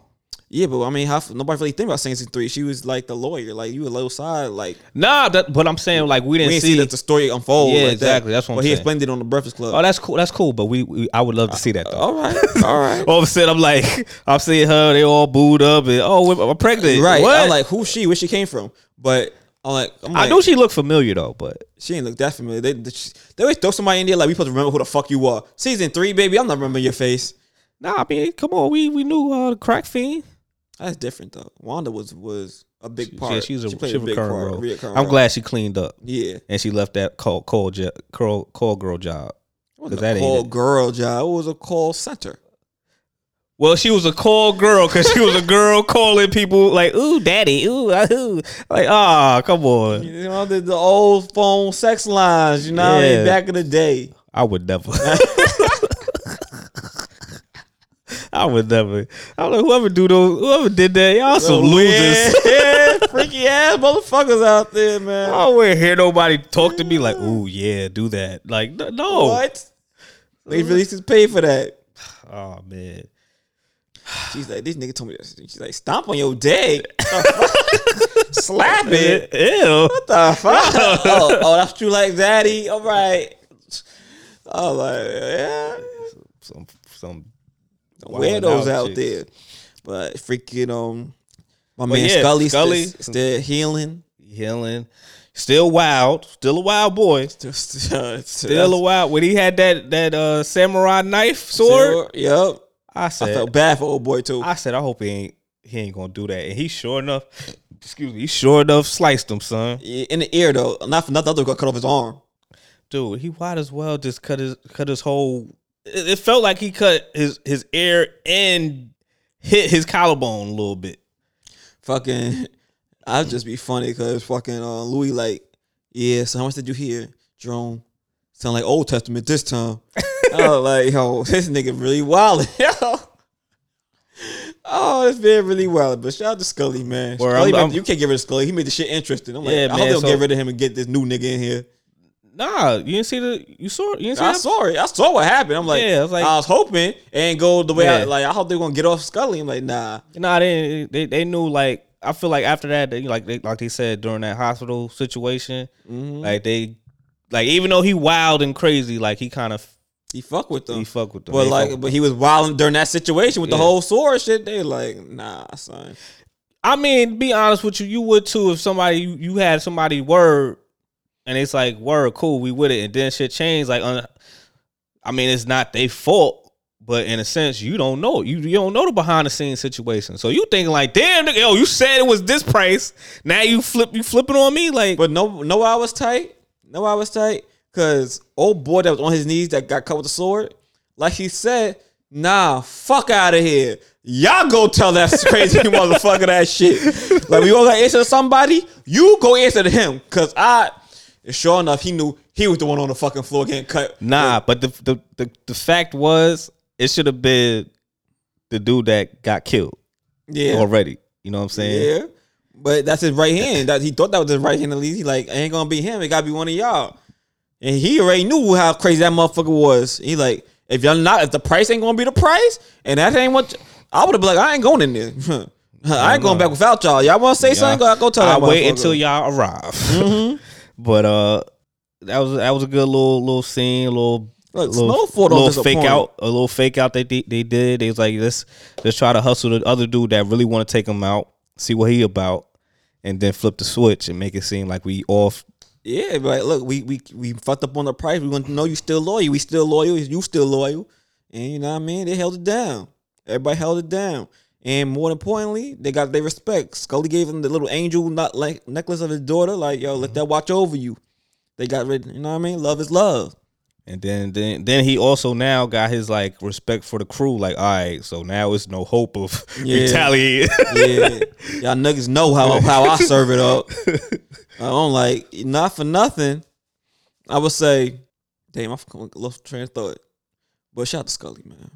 Yeah, but I mean, how nobody really think about season three. She was like the lawyer, like you a little side, like Nah, that, but I'm saying like we we didn't, didn't see. see that the story unfold. Yeah, like exactly. That. That's what I'm he saying. explained it on the Breakfast Club. oh, that's cool. That's cool. But we, we I would love to see that though. all right, all right, [LAUGHS] All of a sudden, I'm like, [LAUGHS] I'm seeing her. They all booed up, and oh, we're- I'm pregnant. right. What? I'm like, who's she? Where she came from? But I'm like, I'm I like, knew she looked familiar though, but she ain't look that familiar. They, they, they always throw somebody in there like we supposed to remember who the fuck you are. Season three, baby, I'm not remembering your face. nah. I mean, come on, we we knew uh, the crack fiend. That's different though. Wanda was was a big She- part. Yeah, she's a, she played she a big part. role. I'm role. glad she cleaned up Yeah, and she left that call call jo- call, call girl job. was that call girl job. It was a call center. Well, she was a call girl because she was a girl calling people like, "Ooh, daddy, ooh, ah, ooh," like, ah, come on. You know, the, the old phone sex lines, you know, what I mean? Yeah. back in the day. I would never. [LAUGHS] [LAUGHS] I would never. I don't know whoever do those. Whoever did that, y'all some oh, losers. [LAUGHS] Yeah, freaky ass motherfuckers out there, man. I don't want to hear nobody talk to me like, "Ooh, yeah, do that." Like, no. What? They releases pay for that. [SIGHS] Oh man. She's like, this nigga told me this. She's like, stomp on your dick. [LAUGHS] Slap it. [LAUGHS] Ew. What the fuck? oh, oh, that's true like daddy. All right. Oh, like, yeah. Some some Weirdos out out there. But freaking, um, my But man yeah, Scully, Scully- Still, still healing. healing. Still wild. Still a wild boy. [LAUGHS] Still, still, Still a wild. When he had that that uh samurai knife sword, Yep. I I said, felt bad for old boy too. I said, I hope he ain't he ain't gonna do that. And he sure enough, excuse me, he sure enough sliced him, son. in the ear though, not for nothing. Other got cut off his arm. Dude, he might as well just cut his cut his whole. It, felt like he cut his his ear and hit his collarbone a little bit. Fucking, [LAUGHS] I'd just be funny because fucking uh, Louis like, yeah. So how much did you hear, Jerome? Sound like Old Testament this time. [LAUGHS] I was like, yo, this nigga really wild. [LAUGHS] Oh, it's been really wild. But shout out to Scully, man. Scully I'm- I'm- you can't get rid of Scully. He made the shit interesting. I'm like, Yeah, I hope man, they don't so- get rid of him and get this new nigga in here. Nah, you didn't see the you saw you didn't see I that? saw it. I saw what happened. I'm like, Yeah, I was like- I was hoping it ain't go the way I like. I hope they're gonna get off Scully. I'm like, nah. Nah, they they they knew like I feel like after that, they, like they like they said during that hospital situation, Mm-hmm. like they like even though he wild and crazy, like he kind of He fuck with them. he fuck with them. But They like, but he was wilding during that situation with the whole sword shit. They like, nah, son. I mean, be honest with you, you would too if somebody you, you had somebody word and it's like word cool, we with it, and then shit changed. Like, un, I mean, it's not their fault, but in a sense, you don't know. You you don't know the behind the scenes situation. So you thinking like, damn, nigga, yo, you said it was this price. Now you flip you flipping on me like. But no, no, I was tight. No, I was tight. Cause old boy that was on his knees that got cut with the sword, like he said, nah, fuck out of here. Y'all go tell that [LAUGHS] crazy motherfucker that shit. Like we all got to answer to somebody, you go answer to him. Cause I, sure enough, he knew he was the one on the fucking floor getting cut. Nah, but the the the, the fact was, it should have been the dude that got killed Yeah, already. You know what I'm saying? yeah. But that's his right hand. That he thought that was his right hand. At least he like, it ain't gonna be him. It gotta be one of y'all. And he already knew how crazy that motherfucker was. He like, if y'all not, if the price ain't gonna be the price, and that ain't what I would have been like, I ain't going in there. [LAUGHS] I ain't going back without y'all. Y'all want to say something? Go, go tell I'll wait until y'all arrive. Mm-hmm. [LAUGHS] but uh, that was that was a good little little scene, a little. Look, little, little fake disappoint. out, a little fake out that they, they did. They was like, let's let's try to hustle the other dude that really want to take him out, see what he about, and then flip the switch and make it seem like we off. Yeah, but look, we we we fucked up on the price. We want to know you still loyal. We still loyal. You still loyal. And you know what I mean? They held it down. Everybody held it down. And more importantly, they got their respect. Scully gave him the little angel not like necklace of his daughter. Like, yo, let mm-hmm. that watch over you. They got rid. You know what I mean? Love is love. And then then then he also now got his like respect for the crew. Like, all right, so now it's no hope of Yeah. retaliating. Yeah, y'all niggas know how how I serve it up. [LAUGHS] I don't like not for nothing. I would say, damn, I lost train of thought. But shout out to Scully, man.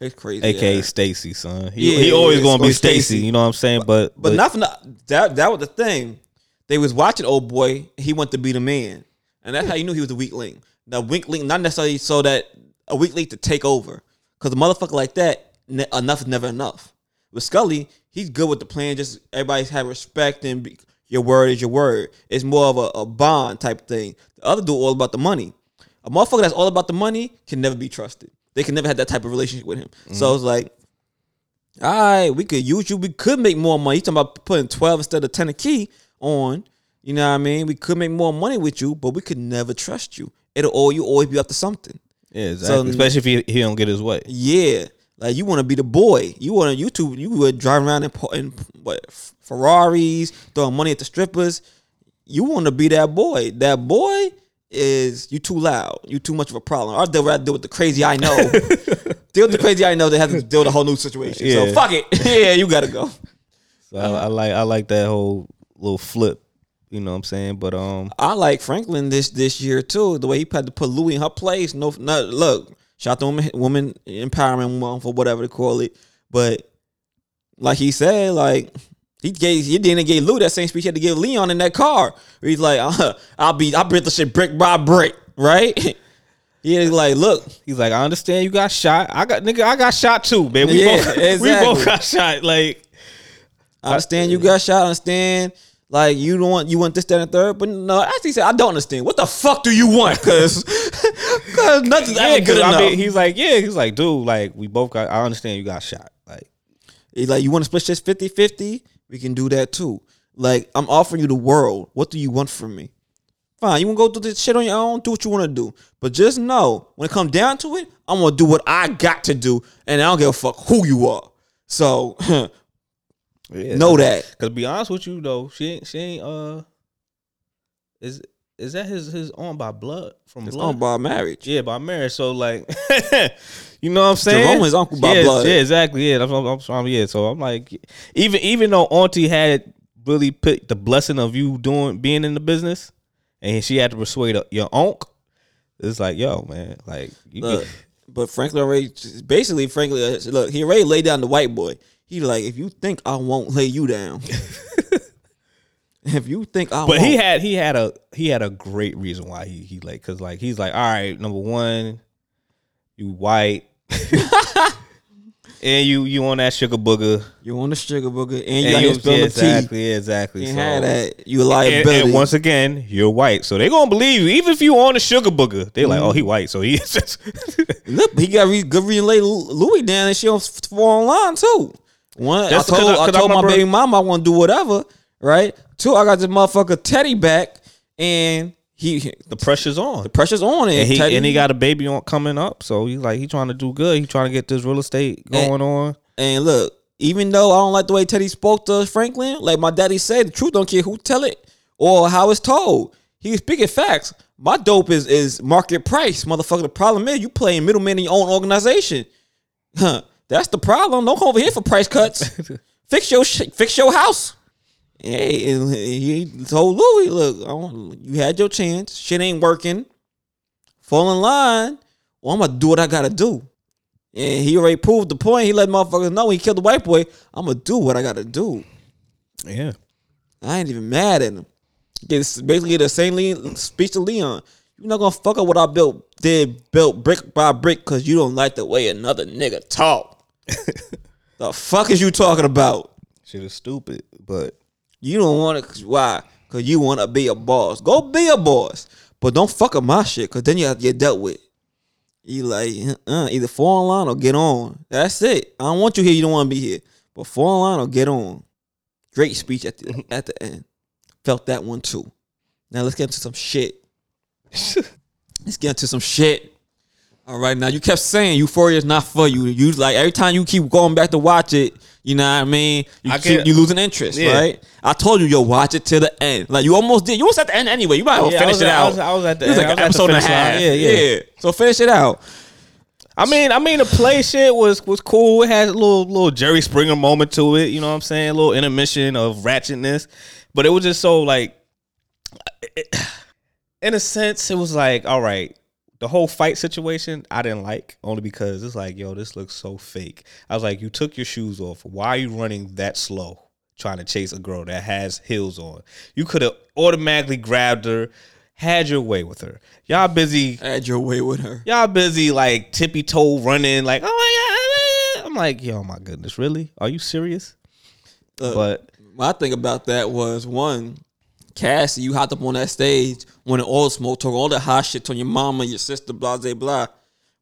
It's crazy. AKA yeah. Stacy, son. He, Yeah, he always yeah, gonna be. Stacy. You know what I'm saying? But But not for not, that. That was the thing. They was watching old boy. He wanted to be the man, and that's how you knew he was a weak link. Now, weak link, not necessarily so that a weak link to take over, because a motherfucker like that, enough is never enough. With Scully, he's good with the plan. Just everybody's have respect and be, your word is your word. It's more of a, a bond type thing. The other dude all about the money. A motherfucker that's all about the money can never be trusted. They can never have that type of relationship with him. So mm-hmm. it's like, all right, we could use you. We could make more money. You talking about putting 12 instead of 10 a key on. You know what I mean? We could make more money with you, but we could never trust you. It'll all you always be up to something. yeah, exactly. Especially if he, he don't get his way. Yeah. Like you want to be the boy. You want to YouTube. You would drive around in, in what Ferraris, throwing money at the strippers. You want to be that boy. That boy is you too loud. You too much of a problem. I'd rather deal with the crazy I know. [LAUGHS] deal with the crazy I know. They have to deal with a whole new situation. So fuck it. [LAUGHS] yeah, you gotta go. So I, I like I like that whole little flip. You know what I'm saying? But um, I like Franklin this this year too. The way he had to put Louis in her place. No, not look. Shout out to woman, woman empowerment month or whatever they call it. But like he said, like he gave he didn't give Lou that same speech he had to give Leon in that car. He's like, uh, [LAUGHS] I'll be I'll break the shit brick by brick, right? [LAUGHS] He's like, look, he's like, I understand you got shot. I got nigga, I got shot too, man. We Yeah, both [LAUGHS] we both got shot. Like I understand you got shot. I understand. Like you don't want you want this, that, and third. But no, actually, he said I don't understand. What the fuck do you want? Because because nothing's yeah, good 'cause enough. I mean, he's like, yeah, he's like, dude, like we both got. I understand you got shot. Like He's like, you want to split this 50 50? We can do that too. Like, I'm offering you the world. What do you want from me? Fine, you want to go do this shit on your own? Do what you want to do. But just know, when it comes down to it, I'm to do what I got to do, and I don't give a fuck who you are. So, [LAUGHS] yeah, know that. Cause to be honest with you though, she ain't she ain't uh is is that his his own by blood from It's blood? on by marriage. Yeah, by marriage. So like, [LAUGHS] you know what I'm saying? Jerome is uncle by yeah, blood. Yeah, exactly. Yeah, that's what I'm, I'm trying. Yeah, so I'm like, even even though Auntie had really put the blessing of you doing being in the business, and she had to persuade your uncle, it's like, yo, man, like you. Look, but Franklin already, basically, Franklin, look, he already laid down the white boy. He like, if you think I won't lay you down, [LAUGHS] if you think I but won't. he had he had a he had a great reason why he he like because like he's like all right number one you white [LAUGHS] and you you on that sugar booger you on the sugar booger, and and you got you, spill yeah, the tea. exactly exactly You so, had that. You a and, and once again you're white so they gonna believe you even if you on the sugar booger they like oh he mm-hmm. white so he is just [LAUGHS] Look, he got re- good reason lay Louis down and she on fall online too. One, That's I told, I- I, 'cause I told my baby mama I want to do whatever, right? Two, I got this motherfucker Teddy back, and he The pressure's on. the pressure's on, and he Teddy- and he got a baby on coming up, so he's like he trying to do good. He trying to get this real estate going on. And look, even though I don't like the way Teddy spoke to Franklin, like my daddy said, the truth don't care who tell it or how it's told. He was speaking facts. My dope is is market price, motherfucker. The problem is you playing middleman in your own organization. Huh. That's the problem. Don't come over here for price cuts. [LAUGHS] fix your shit. Fix your house. Hey, he told Louis, look, you had your chance. Shit ain't working. Fall in line. Well, I'm gonna do what I gotta do. And he already proved the point. He let motherfuckers know he killed the white boy. I'm gonna do what I gotta do. Yeah, I ain't even mad at him. It's basically the same Le- speech to Leon. You're not gonna fuck up what I built, did built brick by brick, cause you don't like the way another nigga talk. [LAUGHS] the fuck is you talking about? shit is stupid, but You don't want to. Why? Cause you want to be a boss. Go be a boss, but don't fuck up my shit. Cause then you have to get dealt with. You like uh, either fall in line or get on. That's it. I don't want you here. You don't want to be here. But fall in line or get on. Great speech at the [LAUGHS] at the end. Felt that one too. Now let's get into some shit. [LAUGHS] let's get into some shit. All right, now you kept saying Euphoria is not for you. You like every time you keep going back to watch it, you know what I mean. You I keep you losing interest, Yeah. right? I told you, yo, watch it till the end. Like you almost did. You almost at the end anyway. You might as well Yeah, finish it at- I out. was- I was at the It was end. like I an episode and a line. half. Yeah, yeah. So finish it out. I mean, I mean, the play shit was was cool. It had a little little Jerry Springer moment to it. You know what I'm saying? A little intermission of ratchetness, but it was just so like, it- in a sense, it was like, all right. The whole fight situation I didn't like only because it's like, yo, this looks so fake. I was like, you took your shoes off. Why are you running that slow trying to chase a girl that has heels on? You could have automatically grabbed her, had your way with her. Y'all busy Had your way with her. y'all busy like tippy toe running, like, oh my god. Ah, ah. I'm like, yo, my goodness, really? Are you serious? Look, But my thing about that was one, Cassie, you hopped up on that stage when the oil smoke talk all the hot shit on your mama, your sister, blah blah blah.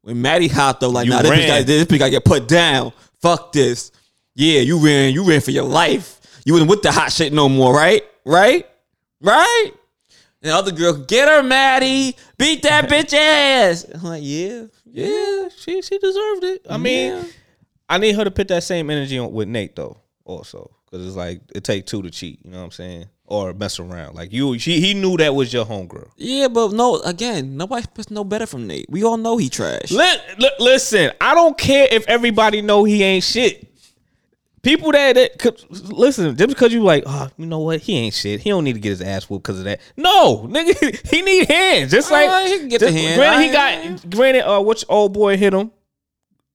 When Maddie hopped up, like, You nah, this bitch, got, this bitch gotta get put down. Fuck this. Yeah, you ran, you ran for your life. You wasn't with the hot shit no more, right? Right? Right? And the other girl, get her, Maddie. Beat that [LAUGHS] bitch ass. I'm like, yeah, yeah. she she deserved it. I mean, Yeah. I need her to put that same energy on with Nate though, also, because it's like it take two to cheat. You know what I'm saying? Or mess around. Like you, she he knew that was your homegirl. Yeah, but no, again, nobody expects no better from Nate. We all know he trash. Li- li- listen, I don't care if everybody know he ain't shit. People that, that could, listen, just because you like, oh, you know what, he ain't shit. He don't need to get his ass whooped because of that. No, nigga, [LAUGHS] he need hands. Just like Alright, he can get the just- hand. Granted, he Alright. got. Granted, uh, which old boy hit him?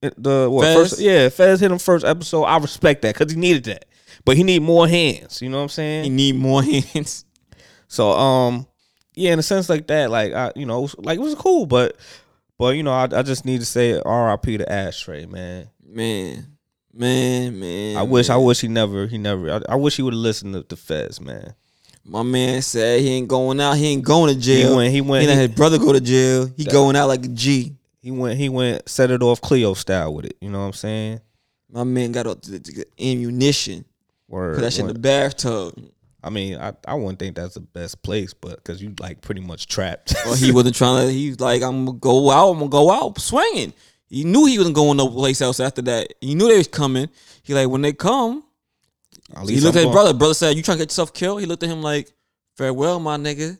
Uh, the what Fez? first? Yeah, Fez hit him first episode. I respect that because he needed that, but he need more hands. You know what I'm saying? He need more [LAUGHS] hands. So um, yeah, in a sense like that, like I, you know, it was, like it was cool, but but you know, I, I just need to say R.I.P. to Ashtray, man. Man, man, man. I wish I wish he never he never. I, I wish he would have listened to the Fez, man. My man said he ain't going out. He ain't going to jail. He went- he went- He let his brother go to jail. He going out like a G. He went he went set it off Cleo style with it. You know what I'm saying? My man got a, the, the ammunition. Word. Put that shit in the bathtub. I mean, I, I wouldn't think that's the best place, but because you like pretty much trapped. Or [LAUGHS] he wasn't trying to. He was like, I'm gonna go out. I'm gonna go out swinging. He knew he wasn't going no place else after that. He knew they was coming. He like when they come, he looked I'm at his brother. Brother said, "You trying to get yourself killed?" He looked at him like, "Farewell, my nigga.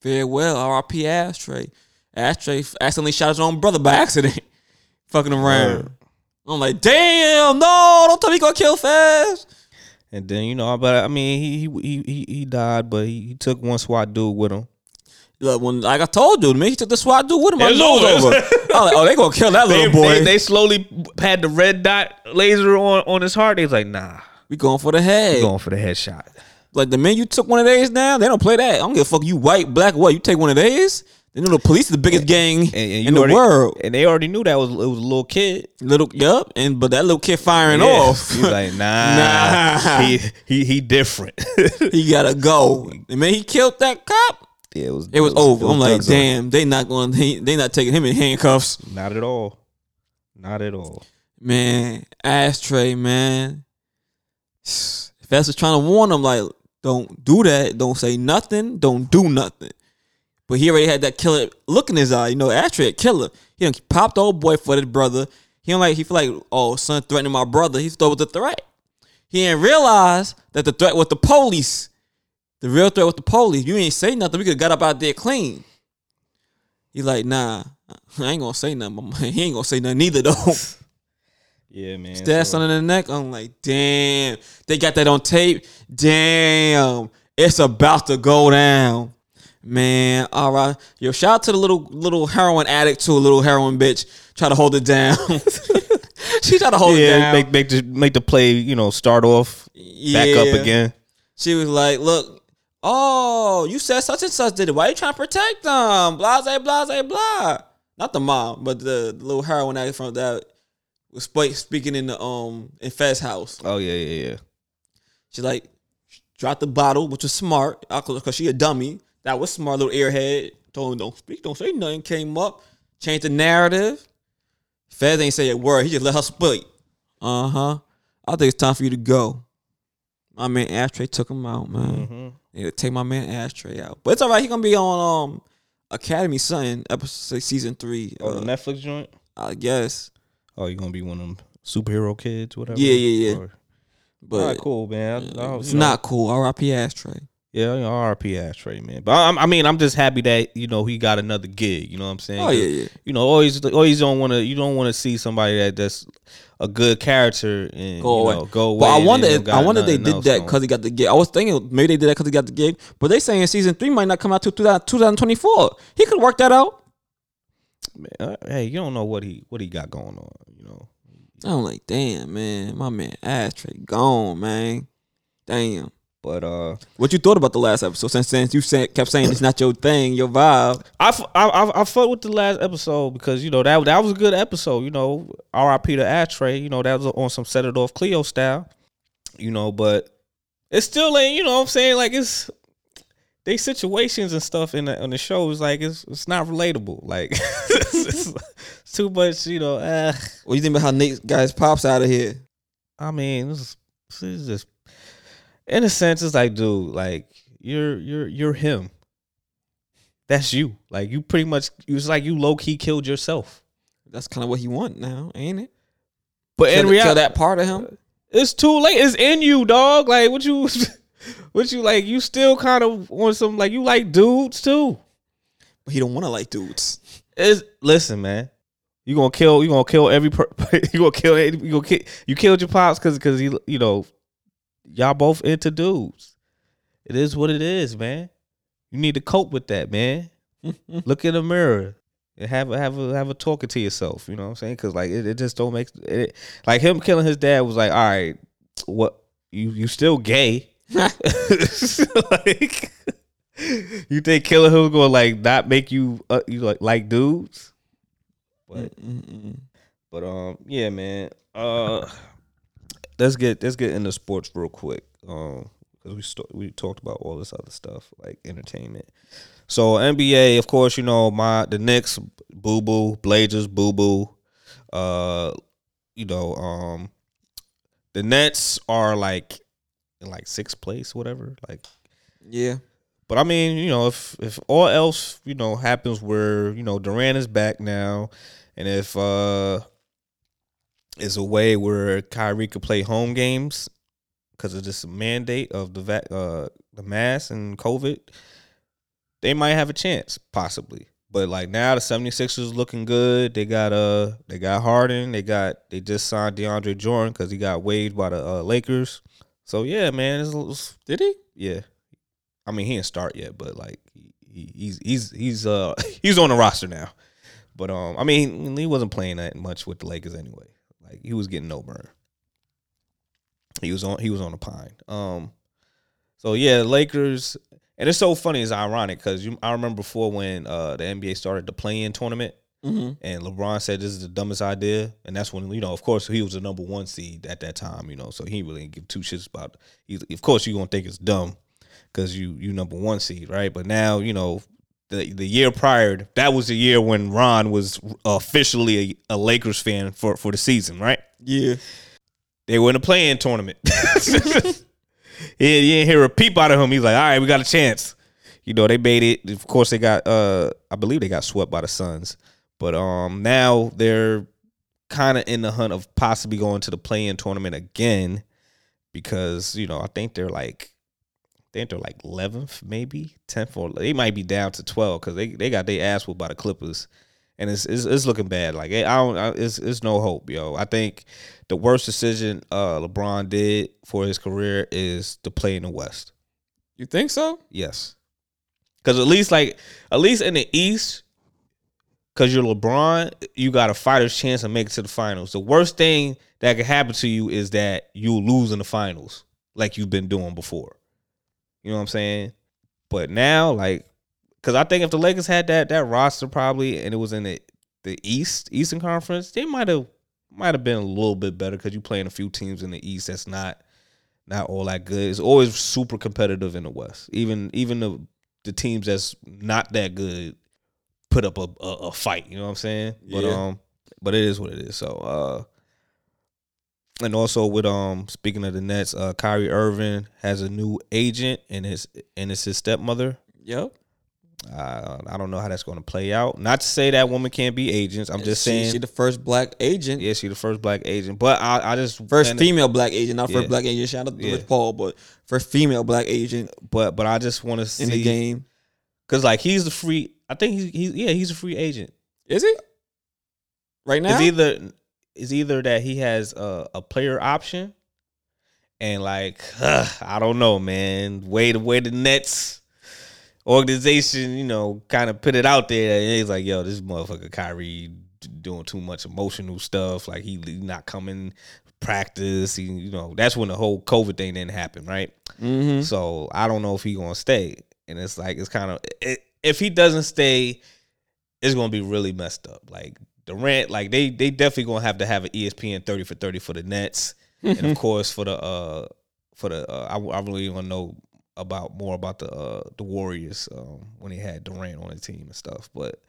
Farewell, R.I.P. Ashtray." Ashtray accidentally shot his own brother by accident, [LAUGHS] fucking around. Word. I'm like, damn, no, don't tell me he gonna kill Fez. And then you know, but I mean, he he he he, he died, but he, he took one SWAT dude with him. Look, when like I told you, man, he took the SWAT dude with him. My It's nose over. over. I was like, oh, they gonna kill that They, little boy. they, they slowly had the red dot laser on on his heart. They was like, nah, we going for the head. We going for the headshot. Like the minute you took one of these now, they don't play that. I don't give a fuck. You white, black, what? You take one of these? They know the police is the biggest gang And, and you in the already- world. and they already knew that was it was a little kid. Little, yup. And but that little kid firing Yeah. off, He's like, [LAUGHS] nah, Nah. he he he different. he gotta go. And man, he killed that cop. yeah, it was It was over. I'm like, Doug's over. damn, they not going. They, they not taking him in handcuffs. not at all, not at all. Man, ashtray, man. If that's was trying to warn him, like, don't do that. Don't say nothing. Don't do nothing. But he already had that killer look in his eye. You know, Ashtray a killer. He done popped the old boy for his brother. He don't like he feel like oh son threatening my brother. He thought it was a threat. He didn't realize that the threat was the police. The real threat was the police. You ain't say nothing. We could have got up out there clean. He like nah. I ain't gonna say nothing. [LAUGHS] He ain't gonna say nothing either though. [LAUGHS] Yeah, man. Stab so- son in the neck. I'm like, damn. They got that on tape. Damn. It's about to go down. Man, all right. Yo, shout out to the little little heroin addict to a little heroin bitch. Try to hold it down. [LAUGHS] she tried to hold it yeah, down. make make the make the play, you know, start off back up again. She was like, look, oh, you said such and such did it. Why you trying to protect them? Blase, blase, blah. Not the mom, but the, the little heroin addict from that was speaking in the um in Fez house. Oh yeah, yeah, yeah. She like dropped the bottle, which was smart, because she a dummy. That was smart, little airhead. Told him don't speak, don't say nothing. Came up, changed the narrative. Fez ain't say a word. He just let her speak. Uh huh. I think it's time for you to go. My man Ashtray took him out, man. Mm-hmm. Yeah, take my man Ashtray out. But it's all right. He gonna be on um Academy something episode season three. Oh, uh, the Netflix joint. I guess. Oh, you gonna be one of them superhero kids, whatever. Yeah, yeah, yeah. Or- But right, cool, man. I- I- it's know, not cool. R.I.P. Ashtray. Yeah, you know, RP Ashtray, man. But I, I mean, I'm just happy that you know he got another gig. You know what I'm saying? Oh yeah, yeah. You know, always, always don't want to. You don't want to see somebody that that's a good character and Go you know, go away. But I wonder, if, I wonder they did that because he got the gig. I was thinking maybe they did that because he got the gig. But they saying season three might not come out till 2024. He could work that out. Man, uh, hey, you don't know what he what he got going on. You know, I'm like, damn, man, my man Ashtray gone, man. Damn. But uh, What you thought about the last episode? Since since you said, kept saying it's not your thing, your vibe. I, f- I, I, I fucked with the last episode because you know that that was a good episode. You know, R.I.P. to Ashtray. You know that was on some set it off Cleo style. You know, but it's still like You know, what I'm saying like it's they situations and stuff in the on the show is like it's it's not relatable. Like it's, [LAUGHS] it's- it's too much. You know, uh, What do you think about how Nate guys pops out of here? I mean, this is, this is just in a sense, it's like, dude, like you're you're you're him. That's you. Like you pretty much. It's like you low key killed yourself. That's kind of what he want now, ain't it? But Kill, in kill reality, that part of him. it's too late. It's in you, dog. Like what you, [LAUGHS] what you like? You still kind of want some like you like dudes too. But he don't want to like dudes. Is listen, man. You gonna kill? You gonna kill every? Per, [LAUGHS] you gonna kill? You gonna kill? You killed your pops because because he you know y'all both into dudes. It is what it is, man. You need to cope with that, man. [LAUGHS] Look in the mirror and have a have a have a talking to yourself. You know what I'm saying? Because like it, it just don't make it like him killing his dad was like, all right, what you you still gay? [LAUGHS] [LAUGHS] like you think killing him gonna like not make you uh, you like like dudes? But Mm-mm. but um yeah man uh [CLEARS THROAT] let's get let's get into sports real quick um because we st- we talked about all this other stuff like entertainment. So NBA, of course, you know my the Knicks, boo boo, Blazers, boo boo. Uh, you know, um, the Nets are like in like sixth place, whatever. Like, Yeah. but I mean, you know, if if all else, you know, happens where you know Durant is back now, and if uh, is a way where Kyrie could play home games because of this mandate of the vac- uh the mask and COVID, they might have a chance, possibly. But like now the 76ers looking good. They got uh they got Harden. They got they just signed DeAndre Jordan because he got waived by the uh, Lakers. So yeah, man, it's, it's Did he? yeah. I mean, he didn't start yet, but like he, he's he's he's uh [LAUGHS] he's on the roster now. But um, I mean, he wasn't playing that much with the Lakers anyway. Like he was getting no burn. He was on he was on the pine. Um, so yeah, Lakers, and it's so funny. It's ironic because I remember before when uh the NBA started the play-in tournament, Mm-hmm. and LeBron said this is the dumbest idea, and that's when you know, of course, he was the number one seed at that time, you know, so he really didn't give two shits about. It. He, of course, you gonna think it's dumb because you you number one seed, right? But now you know the the year prior, that was the year when Ron was officially a, a Lakers fan for for the season, right? Yeah. They were in a play-in tournament. [LAUGHS] he, he didn't hear a peep out of him. He's like, all right, we got a chance. you know, they made it. Of course, they got. uh I believe they got swept by the Suns, but um now they're kind of in the hunt of possibly going to the play-in tournament again because you know I think they're like. Think they're like eleventh, maybe tenth, or they might be down to twelve because they, they got their ass whooped by the Clippers, and it's it's, it's looking bad. Like I don't, I, it's it's no hope, yo. I think the worst decision uh LeBron did for his career is to play in the West. You think so? Yes. Cause at least like at least in the East, cause you're LeBron, you got a fighter's chance to make it to the finals. The worst thing that could happen to you is that you'll lose in the finals, like you've been doing before. You know what I'm saying? But now, like, cause I think if the Lakers had that that roster probably and it was in the the East Eastern Conference, they might have might have been a little bit better because you playing a few teams in the East that's not not all that good. It's always super competitive in the West. Even even the the teams that's not that good put up a, a, a fight. You know what I'm saying? But um, but it is what it is. So uh, and also with um, speaking of the Nets, uh, Kyrie Irving has a new agent and his and it's his stepmother. Yep. Uh, I don't know how that's going to play out. Not to say that woman can't be agents. I'm just she, saying. she the first black agent. yeah, she the first black agent. But I, I just First female black agent, not first black agent. Shout out to Yeah. Rich Paul, but first female black agent But but I just want to see in the game. because like he's the free. I think he's, he's yeah he's a free agent. Is he? Right now? It's either it's either that he has a, a player option, and like I don't know, man. Way the way the Nets organization, you know, kind of put it out there. And he's like, yo, this motherfucker Kyrie doing too much emotional stuff. Like he, he not coming practice. He, you know, that's when the whole COVID thing didn't happen, right? mm-hmm. So I don't know if he gonna stay. And it's like it's kind of if he doesn't stay, it's gonna be really messed up. Like Durant, like they they definitely gonna have to have an ESPN thirty for thirty for the Nets, and of [LAUGHS] course for the uh for the uh, I, I really want to know about more about the uh the Warriors um, when they had Durant on the team and stuff. But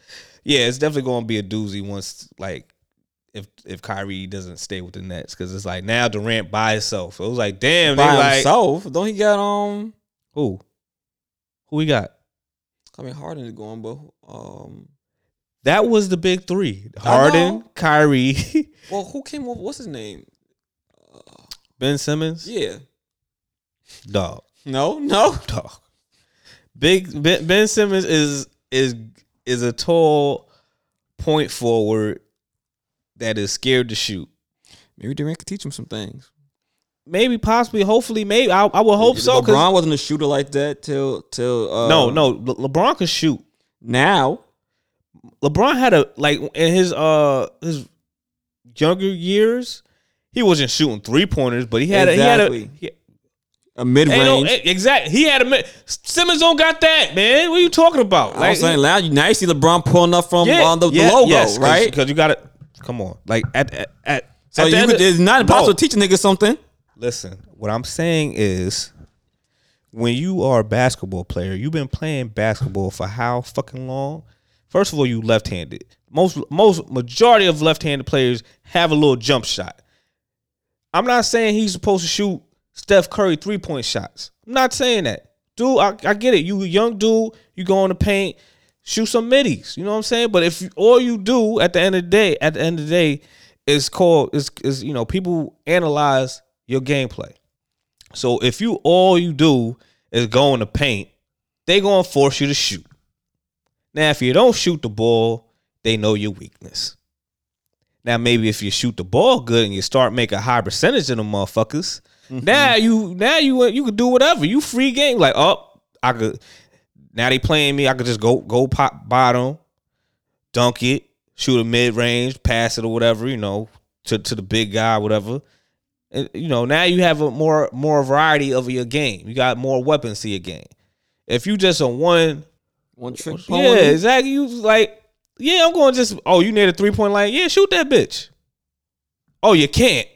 yeah, it's definitely gonna be a doozy once like. If if Kyrie doesn't stay with the Nets, because it's like now Durant by himself. It was like, damn, they By like himself. Don't he got um? who? Who we got? I mean, Harden is going, but um, That was the big three: Harden. Kyrie, [LAUGHS] well, who came over? What's his name? Ben Simmons. Yeah. Dog, No, no. dog. Big Ben, ben Simmons is is is a tall point forward that is scared to shoot. Maybe Durant could teach him some things. Maybe, possibly, hopefully, maybe. I, I would hope so. LeBron wasn't a shooter like that till till uh, no, no, Le- LeBron could shoot. Now, LeBron had a like in his uh his younger years, he wasn't shooting three pointers, but he had a, he had a he, a mid Ain't no, range. eh, exactly. He had a mi- Simmons don't got that, man. What are you talking about? I was saying now you now you see LeBron pulling up from uh, the, the logo, right? Because you got to come on, like at at, at So at you could, it's not impossible to teach a nigga something. Listen, what I'm saying is, when you are a basketball player, you've been playing basketball for how fucking long? First of all, you left-handed. Most most majority of left-handed players have a little jump shot. I'm not saying he's supposed to shoot Steph Curry three point shots. I'm not saying that, dude. I, I get it. You young dude. You go in the paint, shoot some middies. You know what I'm saying? But if you, all you do at the end of the day, at the end of the day, is called is is you know people analyze your gameplay. So if you all you do is go in the paint, they gonna force you to shoot. Now, if you don't shoot the ball, they know your weakness. Now, maybe if you shoot the ball good and you start making a high percentage of them motherfuckers, mm-hmm. now you now you you could do whatever. You free game. Like, oh, I could now they playing me, I could just go go pop bottom, dunk it, shoot a mid range, pass it or whatever, you know, to, to the big guy, whatever. And, you know, now you have a more more variety of your game. You got more weapons to your game. If you just a one One trick yeah, exactly. You was like, yeah, I'm going to just. Oh, you near the three point line? Yeah, shoot that bitch. Oh, you can't.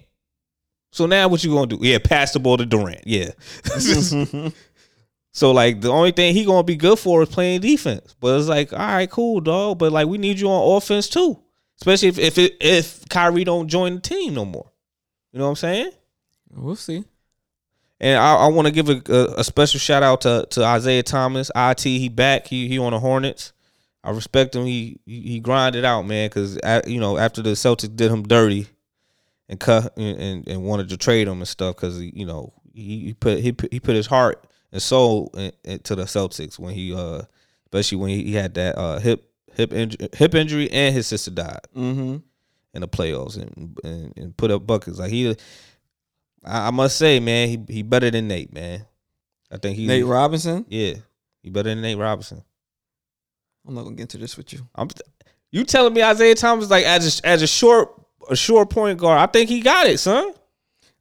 So now what you gonna do? Yeah, pass the ball to Durant. Yeah. Mm-hmm. [LAUGHS] [LAUGHS] so like the only thing he gonna be good for is playing defense. But it's like, all right, cool, dog. But like we need you on offense too, especially if if it, if Kyrie don't join the team no more. You know what I'm saying? We'll see. And I, I want to give a, a, a special shout out to, to Isaiah Thomas. It he back. He he on the Hornets. I respect him. He he, grinded out, man. Because you know after the Celtics did him dirty, and cut and, and, wanted to trade him and stuff because you know he, he put he put, he put his heart and soul in, into the Celtics when he uh especially when he, he had that uh hip hip injury hip injury and his sister died Mm-hmm. in the playoffs and, and and put up buckets like he I, I must say man he he better than Nate man I think he Nate Robinson. yeah he better than Nate Robinson I'm not gonna get into this with you. I'm you telling me Isaiah Thomas like as a, as a short a short point guard I think he got it son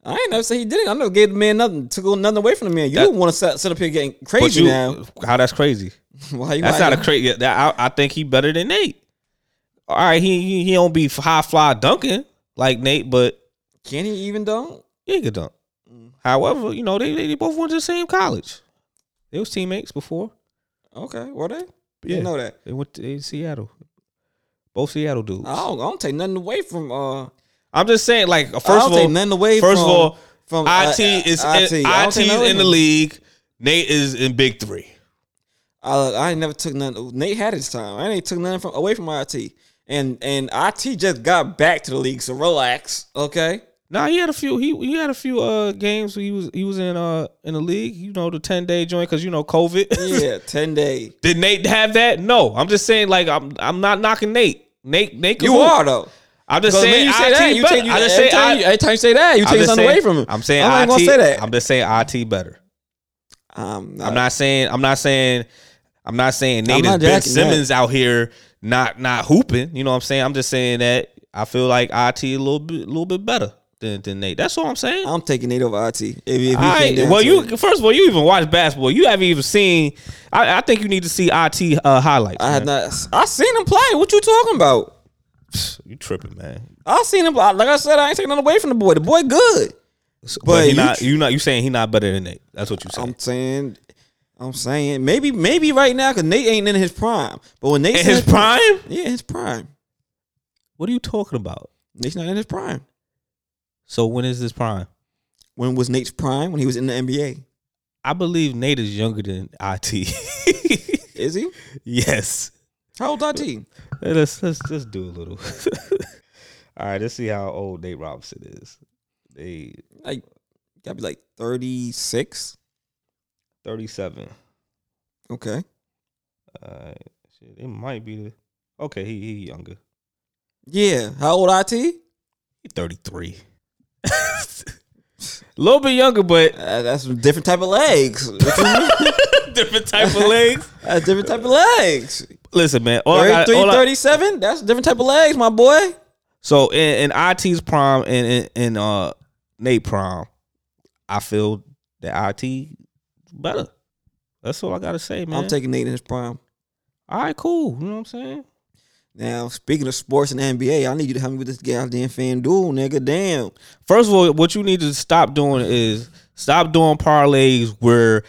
I ain't never say he didn't. I never gave the man nothing, took nothing away from the man. You That- don't want to sit, sit up here getting crazy you- now. how that's crazy [LAUGHS] Why you That's not a crazy. That I, I think he better than Nate. All right, he he, he don't be high fly dunking like Nate, but Can he even dunk? He can dunk. However, you know they they both went to the same college. They was teammates before. Okay, were they? Yeah. Didn't know that. They went to they Seattle. Both Seattle dudes. I don't, I don't take nothing away from. Uh, I'm just saying, like first of all, nothing away first from. of all, from IT uh, is IT, I don't is take nothing in the league. Nate is in Big Three. I, I ain't never took nothing. Nate had his time. I ain't took nothing from away from IT. And and IT just got back to the league, so relax, okay? Nah, he had a few. He he had a few uh games. Where he was he was in uh in the league. You know the ten day joint because you know COVID. [LAUGHS] Yeah, ten day. Did Nate have that? No. I'm just saying like I'm I'm not knocking Nate. Nate Nate. You are though. I'm just saying you say IT that, you better. take you, I just every, say time I, you, every time you say that, you I'm take something saying- away from him. I'm saying I'm IT. gonna say that. I'm just saying IT better. I'm I'm not saying I'm not saying I'm not saying Nate not is Ben jacking that. Simmons out here not not hooping. You know what I'm saying? I'm just saying that I feel like IT a little bit a little bit better than, than Nate. That's all I'm saying. I'm taking Nate over IT. If, if he All right. Well, you it. first of all, you even watch basketball. You haven't even seen. I, I think you need to see IT uh, highlights. I man. not. I seen him play. What you talking about? You tripping, man? I seen him. Like I said, I ain't taking nothing away from the boy. The boy good. But, But he you not you not you saying he not better than Nate? That's what you saying. I'm saying. I'm saying maybe maybe right now because Nate ain't in his prime. But when Nate's In his prime? yeah, his prime. What are you talking about? Nate's not in his prime. So when is his prime? When was Nate's prime? When he was in the NBA. I believe Nate is younger than IT. [LAUGHS] Is he? yes. How old IT? Let's let's just do a little. [LAUGHS] All right, let's see how old Nate Robinson is. They Like, gotta be like 36. 37. Okay. Uh, shit, it might be the. Okay, he he younger. Yeah. How old IT? He 33. A [LAUGHS] little bit younger, but Uh, that's different type of legs. What you mean? [LAUGHS] different type of legs. that's [LAUGHS] different type of legs. Listen, man. All I got, 33, all I- 37? That's different type of legs, my boy. so in, in IT's prime and in, in uh Nate prime, I feel that IT better. That's all I gotta say, man. I'm taking Nate in his prime. all right, cool. You know what I'm saying? Now, speaking of sports and NBA, I need you to help me with this goddamn FanDuel, nigga. Damn. First of all, what you need to stop doing is stop doing parlays where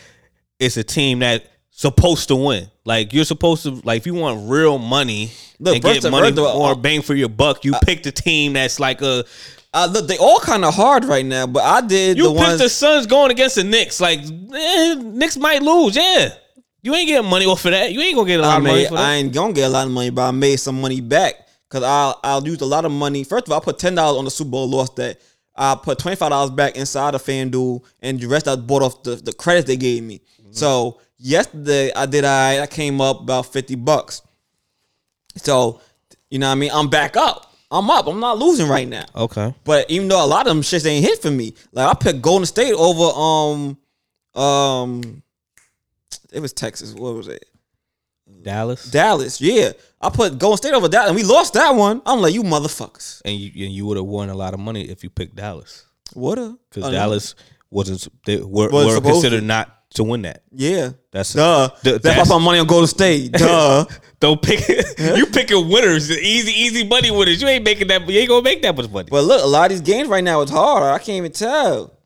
it's a team that's supposed to win. Like you're supposed to like if you want real money Look, and get money all, more uh, bang for your buck, you pick the team that's like a Uh, look, they all kind of hard right now, but I did you the pick ones. the Suns going against the Knicks. Like eh, Knicks might lose, yeah. You ain't getting money off of that. You ain't gonna get a lot I of money made, for that. I ain't gonna get a lot of money, but I made some money back because I'll I'll use a lot of money. First of all, I put ten dollars on the Super Bowl, lost that. I put twenty five dollars back inside of FanDuel, and the rest I bought off the, the credits they gave me. So yesterday I did I I came up about fifty bucks. So you know what I mean I'm back up. I'm up. I'm not losing right now. okay. But even though a lot of them shits ain't hit for me, like I picked Golden State over um um it was Texas. What was it? Dallas. Dallas. Yeah, I put Golden State over Dallas, and we lost that one. I'm like, you motherfuckers. and you and you would have won a lot of money if you picked Dallas. What'a? Because oh, I know. Dallas wasn't they were, Was were considered to. not to win that. Yeah. That's Duh. That's why that's- put money on Golden State. [LAUGHS] Duh. Don't pick. you picking winners, easy, easy money winners. You ain't making that. You ain't gonna make that much money. but look, a lot of these games right now is hard. I can't even tell.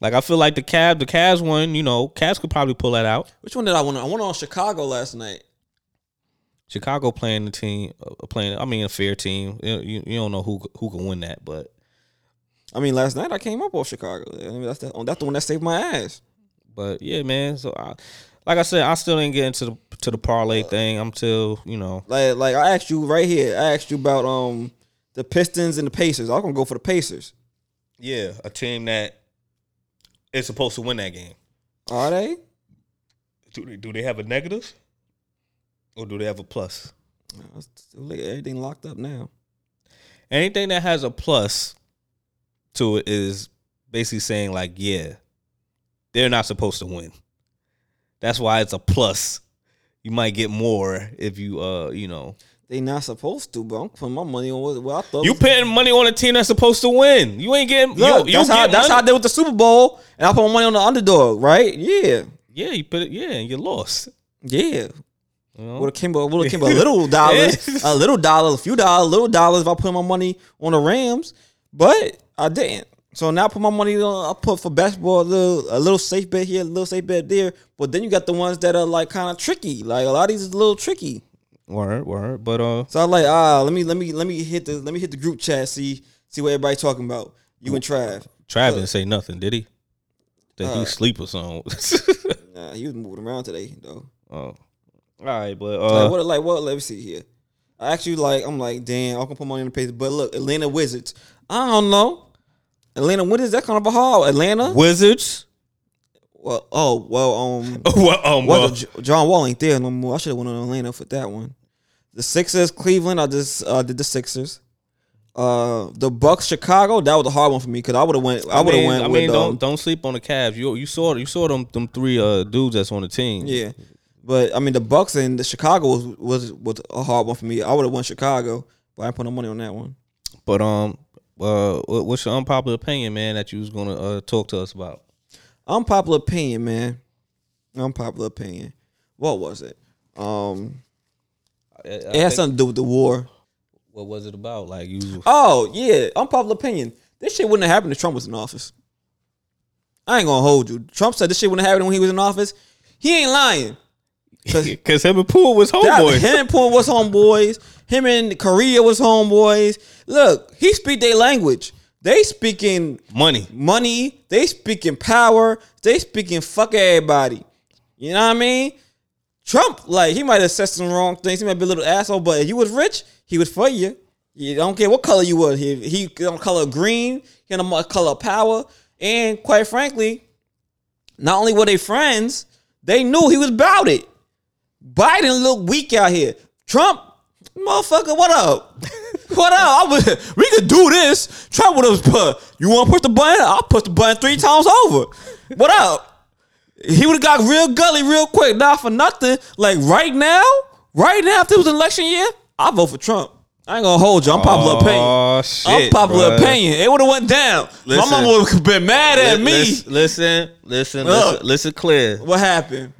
Like I feel like the Cavs, the Cavs one. You know, Cavs could probably pull that out. Which one did I want? I went on Chicago last night. Chicago playing the team, uh, playing. I mean, a fair team. You, you, you don't know who who can win that, but I mean, last night I came up off Chicago. I mean, that's the that's the one that saved my ass. But yeah, man. So I, like I said, I still didn't get into the to the parlay thing. I'm still, you know, Like like I asked you right here. I asked you about um the Pistons and the Pacers. I'm gonna go for the Pacers. yeah, a team that is supposed to win that game. Are they? Do they do they have a negative, or do they have a plus? No, it's too late. Everything locked up now. Anything that has a plus to it is basically saying like, yeah, they're not supposed to win. That's why it's a plus. You might get more if you, uh, you know, They not supposed to, but I'm putting my money on what, what I thought. you putting money on a team that's supposed to win. You ain't getting. Look, you, you that's how get that's how I did with the Super Bowl, and I put my money on the underdog, right? Yeah, Yeah, you put it. Yeah, and you lost. yeah. You know? Would have came, would have came a [LAUGHS] little dollars, a little dollar, a few dollars, little dollars if I put my money on the Rams, but I didn't. So now I put my money on. I put for basketball a little, a little safe bet here, a little safe bet there. But then you got the ones that are like kind of tricky. Like a lot of these is a little tricky. Word, word. But uh, So I like ah, let me let me let me hit the let me hit the group chat see see what everybody talking about. You and Trav. Trav didn't say nothing, did he? That he Uh, sleep or something. [LAUGHS] Nah, he was moving around today though. oh, all right, but like uh, what? Like what? Let me see here. I actually like. I'm like, damn. I can put money in the paper. But look, Atlanta Wizards. I don't know. Atlanta Wizards. That kind of a haul. Atlanta. Wizards. Well, oh well. Um, [LAUGHS] well, um, well, J- John Wall ain't there no more. I should have went on Atlanta for that one. The Sixers, Cleveland. I just uh, did the Sixers. Uh, the Bucks, Chicago. That was a hard one for me because I would have went. I would have mean, went. I with, mean, um, don't don't sleep on the Cavs. You you saw you saw them them three uh dudes that's on the team. Yeah, but I mean the Bucks and the Chicago was was, was a hard one for me. I would have won Chicago, but I put no money on that one. But um, uh, what's your unpopular opinion, man, that you was gonna uh talk to us about? Unpopular opinion, man. Unpopular opinion. What was it? Um, I it think- something to do with the war. what was it about? Like you, Oh yeah, unpopular opinion. This shit wouldn't have happened if Trump was in office. I ain't gonna hold you. Trump said this shit wouldn't have happened when he was in office. He ain't lying. [LAUGHS] because him and Poole was That- homeboys. him and Paul was homeboys. Him and Korea was homeboys. Look, he speak their language. They speaking Money. money. They speaking power. They speaking fuck everybody. You know what I mean? Trump, like he might have said some wrong things. He might be a little asshole, but if he was rich, he was for you. You don't care what color you were. He he don't color green. He don't color power. And quite frankly, not only were they friends, they knew he was about it. Biden look weak out here. Trump, motherfucker, what up? [LAUGHS] what up? I was, we could do this. Trump would have put. You want to push the button? I'll push the button three times over. What up? He would have got real gully real quick. Not for nothing. Like right now, right now, if it was an election year, I vote for Trump. I ain't gonna hold you. I'm popular opinion. Oh shit! Unpopular bruh. opinion. It would have went down. Listen. My mama would have been mad at Li- me. Listen, listen, listen, Look. listen, listen clear. What happened?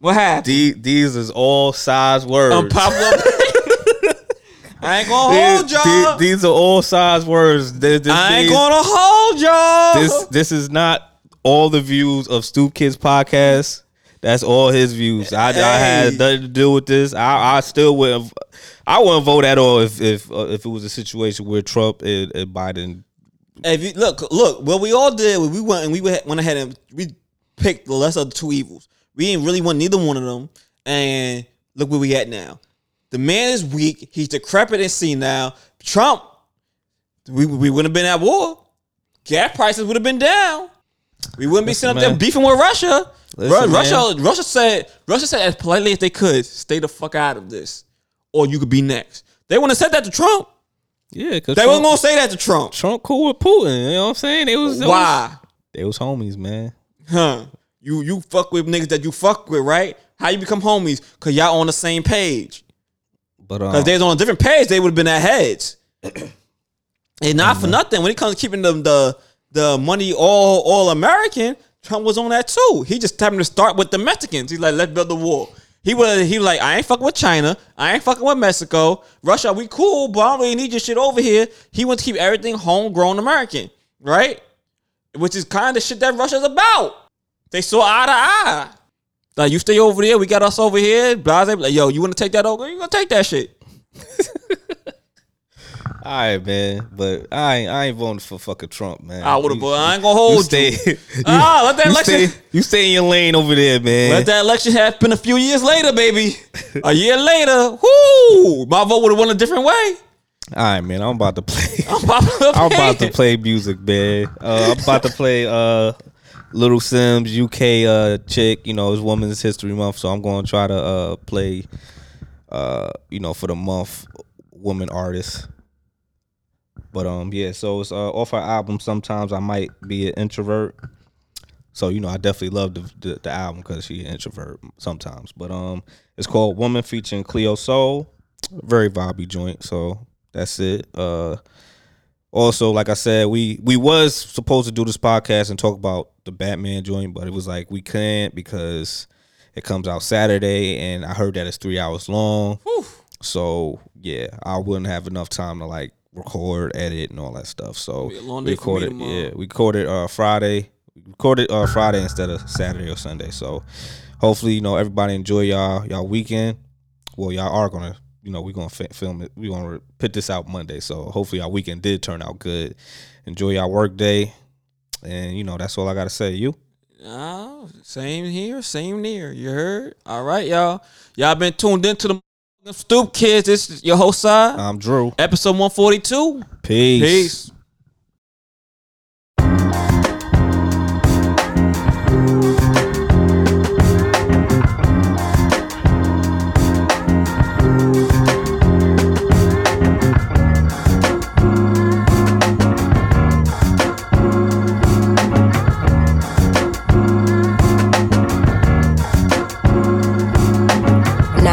What happened? These, these is all size words. Unpopular. [LAUGHS] I ain't gonna hold These, y'all. these- these are all size words. This, this, I ain't these- gonna hold y'all. this this is not all the views of Stoop Kids podcast. That's all his views. I, I had nothing to do with this. I, I still wouldn't. I wouldn't vote at all if if uh, if it was a situation where Trump and, and Biden. if you look, look, what we all did, we went and we went ahead and we picked the lesser of the two evils. We didn't really want neither one of them, and look where we at now. The man is weak. He's decrepit and senile. Trump, we we wouldn't have been at war. Gas prices would have been down. We wouldn't be sitting up there beefing with Russia. Listen, Ru- Russia. Russia said, Russia said as politely as they could, stay the fuck out of this, or you could be next. They wouldn't have said that to Trump. Yeah, because They weren't gonna say that to Trump. Trump cool with Putin. You know what I'm saying? It was it was- Why? They was homies, man. Huh? You you fuck with niggas that you fuck with, right? How you become homies? Cause y'all on the same page. But Cause um, they was on a different page, they would have been at heads. [CLEARS THROAT] and not for nothing, when it comes to keeping them the the money all all American, Trump was on that too. He just happened to start with the Mexicans. He's like, let's build the wall. He was he was like, I ain't fucking with China. I ain't fucking with Mexico. Russia, we cool, but I don't really need your shit over here. He wants to keep everything homegrown American, right? Which is kind of shit that Russia's about. They saw eye to eye. Like you stay over there, we got us over here. Blase, like, yo, you want to take that over? You gonna take that shit? [LAUGHS] All right, man, but I ain't, I ain't voting for fucking Trump, man. I would have, but I ain't gonna hold you. stay, [LAUGHS] you, Ah, let that you election- stay, you stay in your lane over there, man. Let that election happen a few years later, baby. a year later, whoo, my vote would have won a different way. All right, man. I'm about to play. [LAUGHS] I'm about, I'm about to play music, man. Uh, I'm about to play uh, Little Simz UK uh, chick. You know, it's Women's History Month, so I'm going to try to uh, play, uh, you know, for the month, woman artist. But um, yeah. So it's uh, off her album. Sometimes I might be an introvert. So you know, I definitely love the the, the album because she an introvert sometimes. But um, it's called Woman featuring Cleo Sol. Very vibey joint. So that's it. Uh, also, like I said, we we was supposed to do this podcast and talk about the Batman joint, but it was like we couldn't because it comes out Saturday, and I heard that it's three hours long. So yeah, I wouldn't have enough time to like record, edit, and all that stuff. So long we day for me recorded, yeah, we recorded uh, Friday. We recorded uh, Friday instead of Saturday or Sunday. So hopefully, you know, everybody enjoy y'all y'all weekend. Well, y'all are gonna, you know, we're gonna fi- film it. We're gonna put this out Monday. So hopefully, our weekend did turn out good. Enjoy y'all work day, and you know, that's all I gotta say. You. Ah, same here, same near. You heard? All right, y'all. Y'all been tuned into the Stoop Kids. This is your host Sai, I'm Drew. episode 142. Peace. Peace.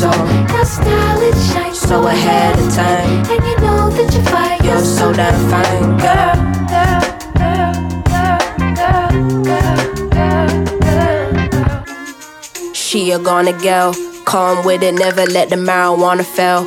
Soul. your style it shines So ahead of time. and you know that you're fine. You're so damn fine, girl. girl, girl, girl, girl, girl, girl, girl, girl. She a gonna girl, calm with it, never let the marijuana fail.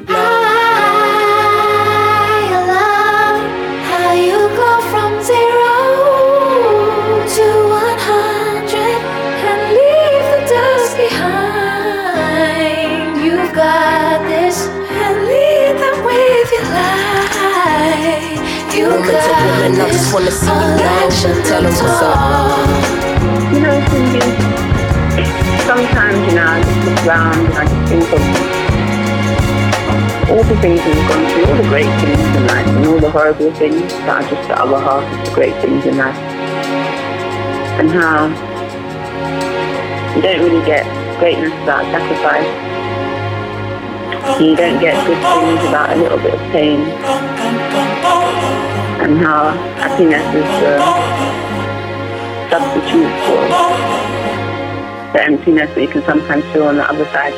Tell them what's up. You know, sometimes, you know, I just look around and I just think of all the things we've gone through, all the great things in life, and all the horrible things that are just the other half of the great things in life. And how you don't really get greatness without sacrifice. You don't get good things without a little bit of pain. And how happiness is the substitute for the emptiness that you can sometimes feel on the other side.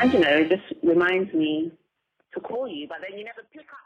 And you know, it just reminds me to call you, but then you never pick up.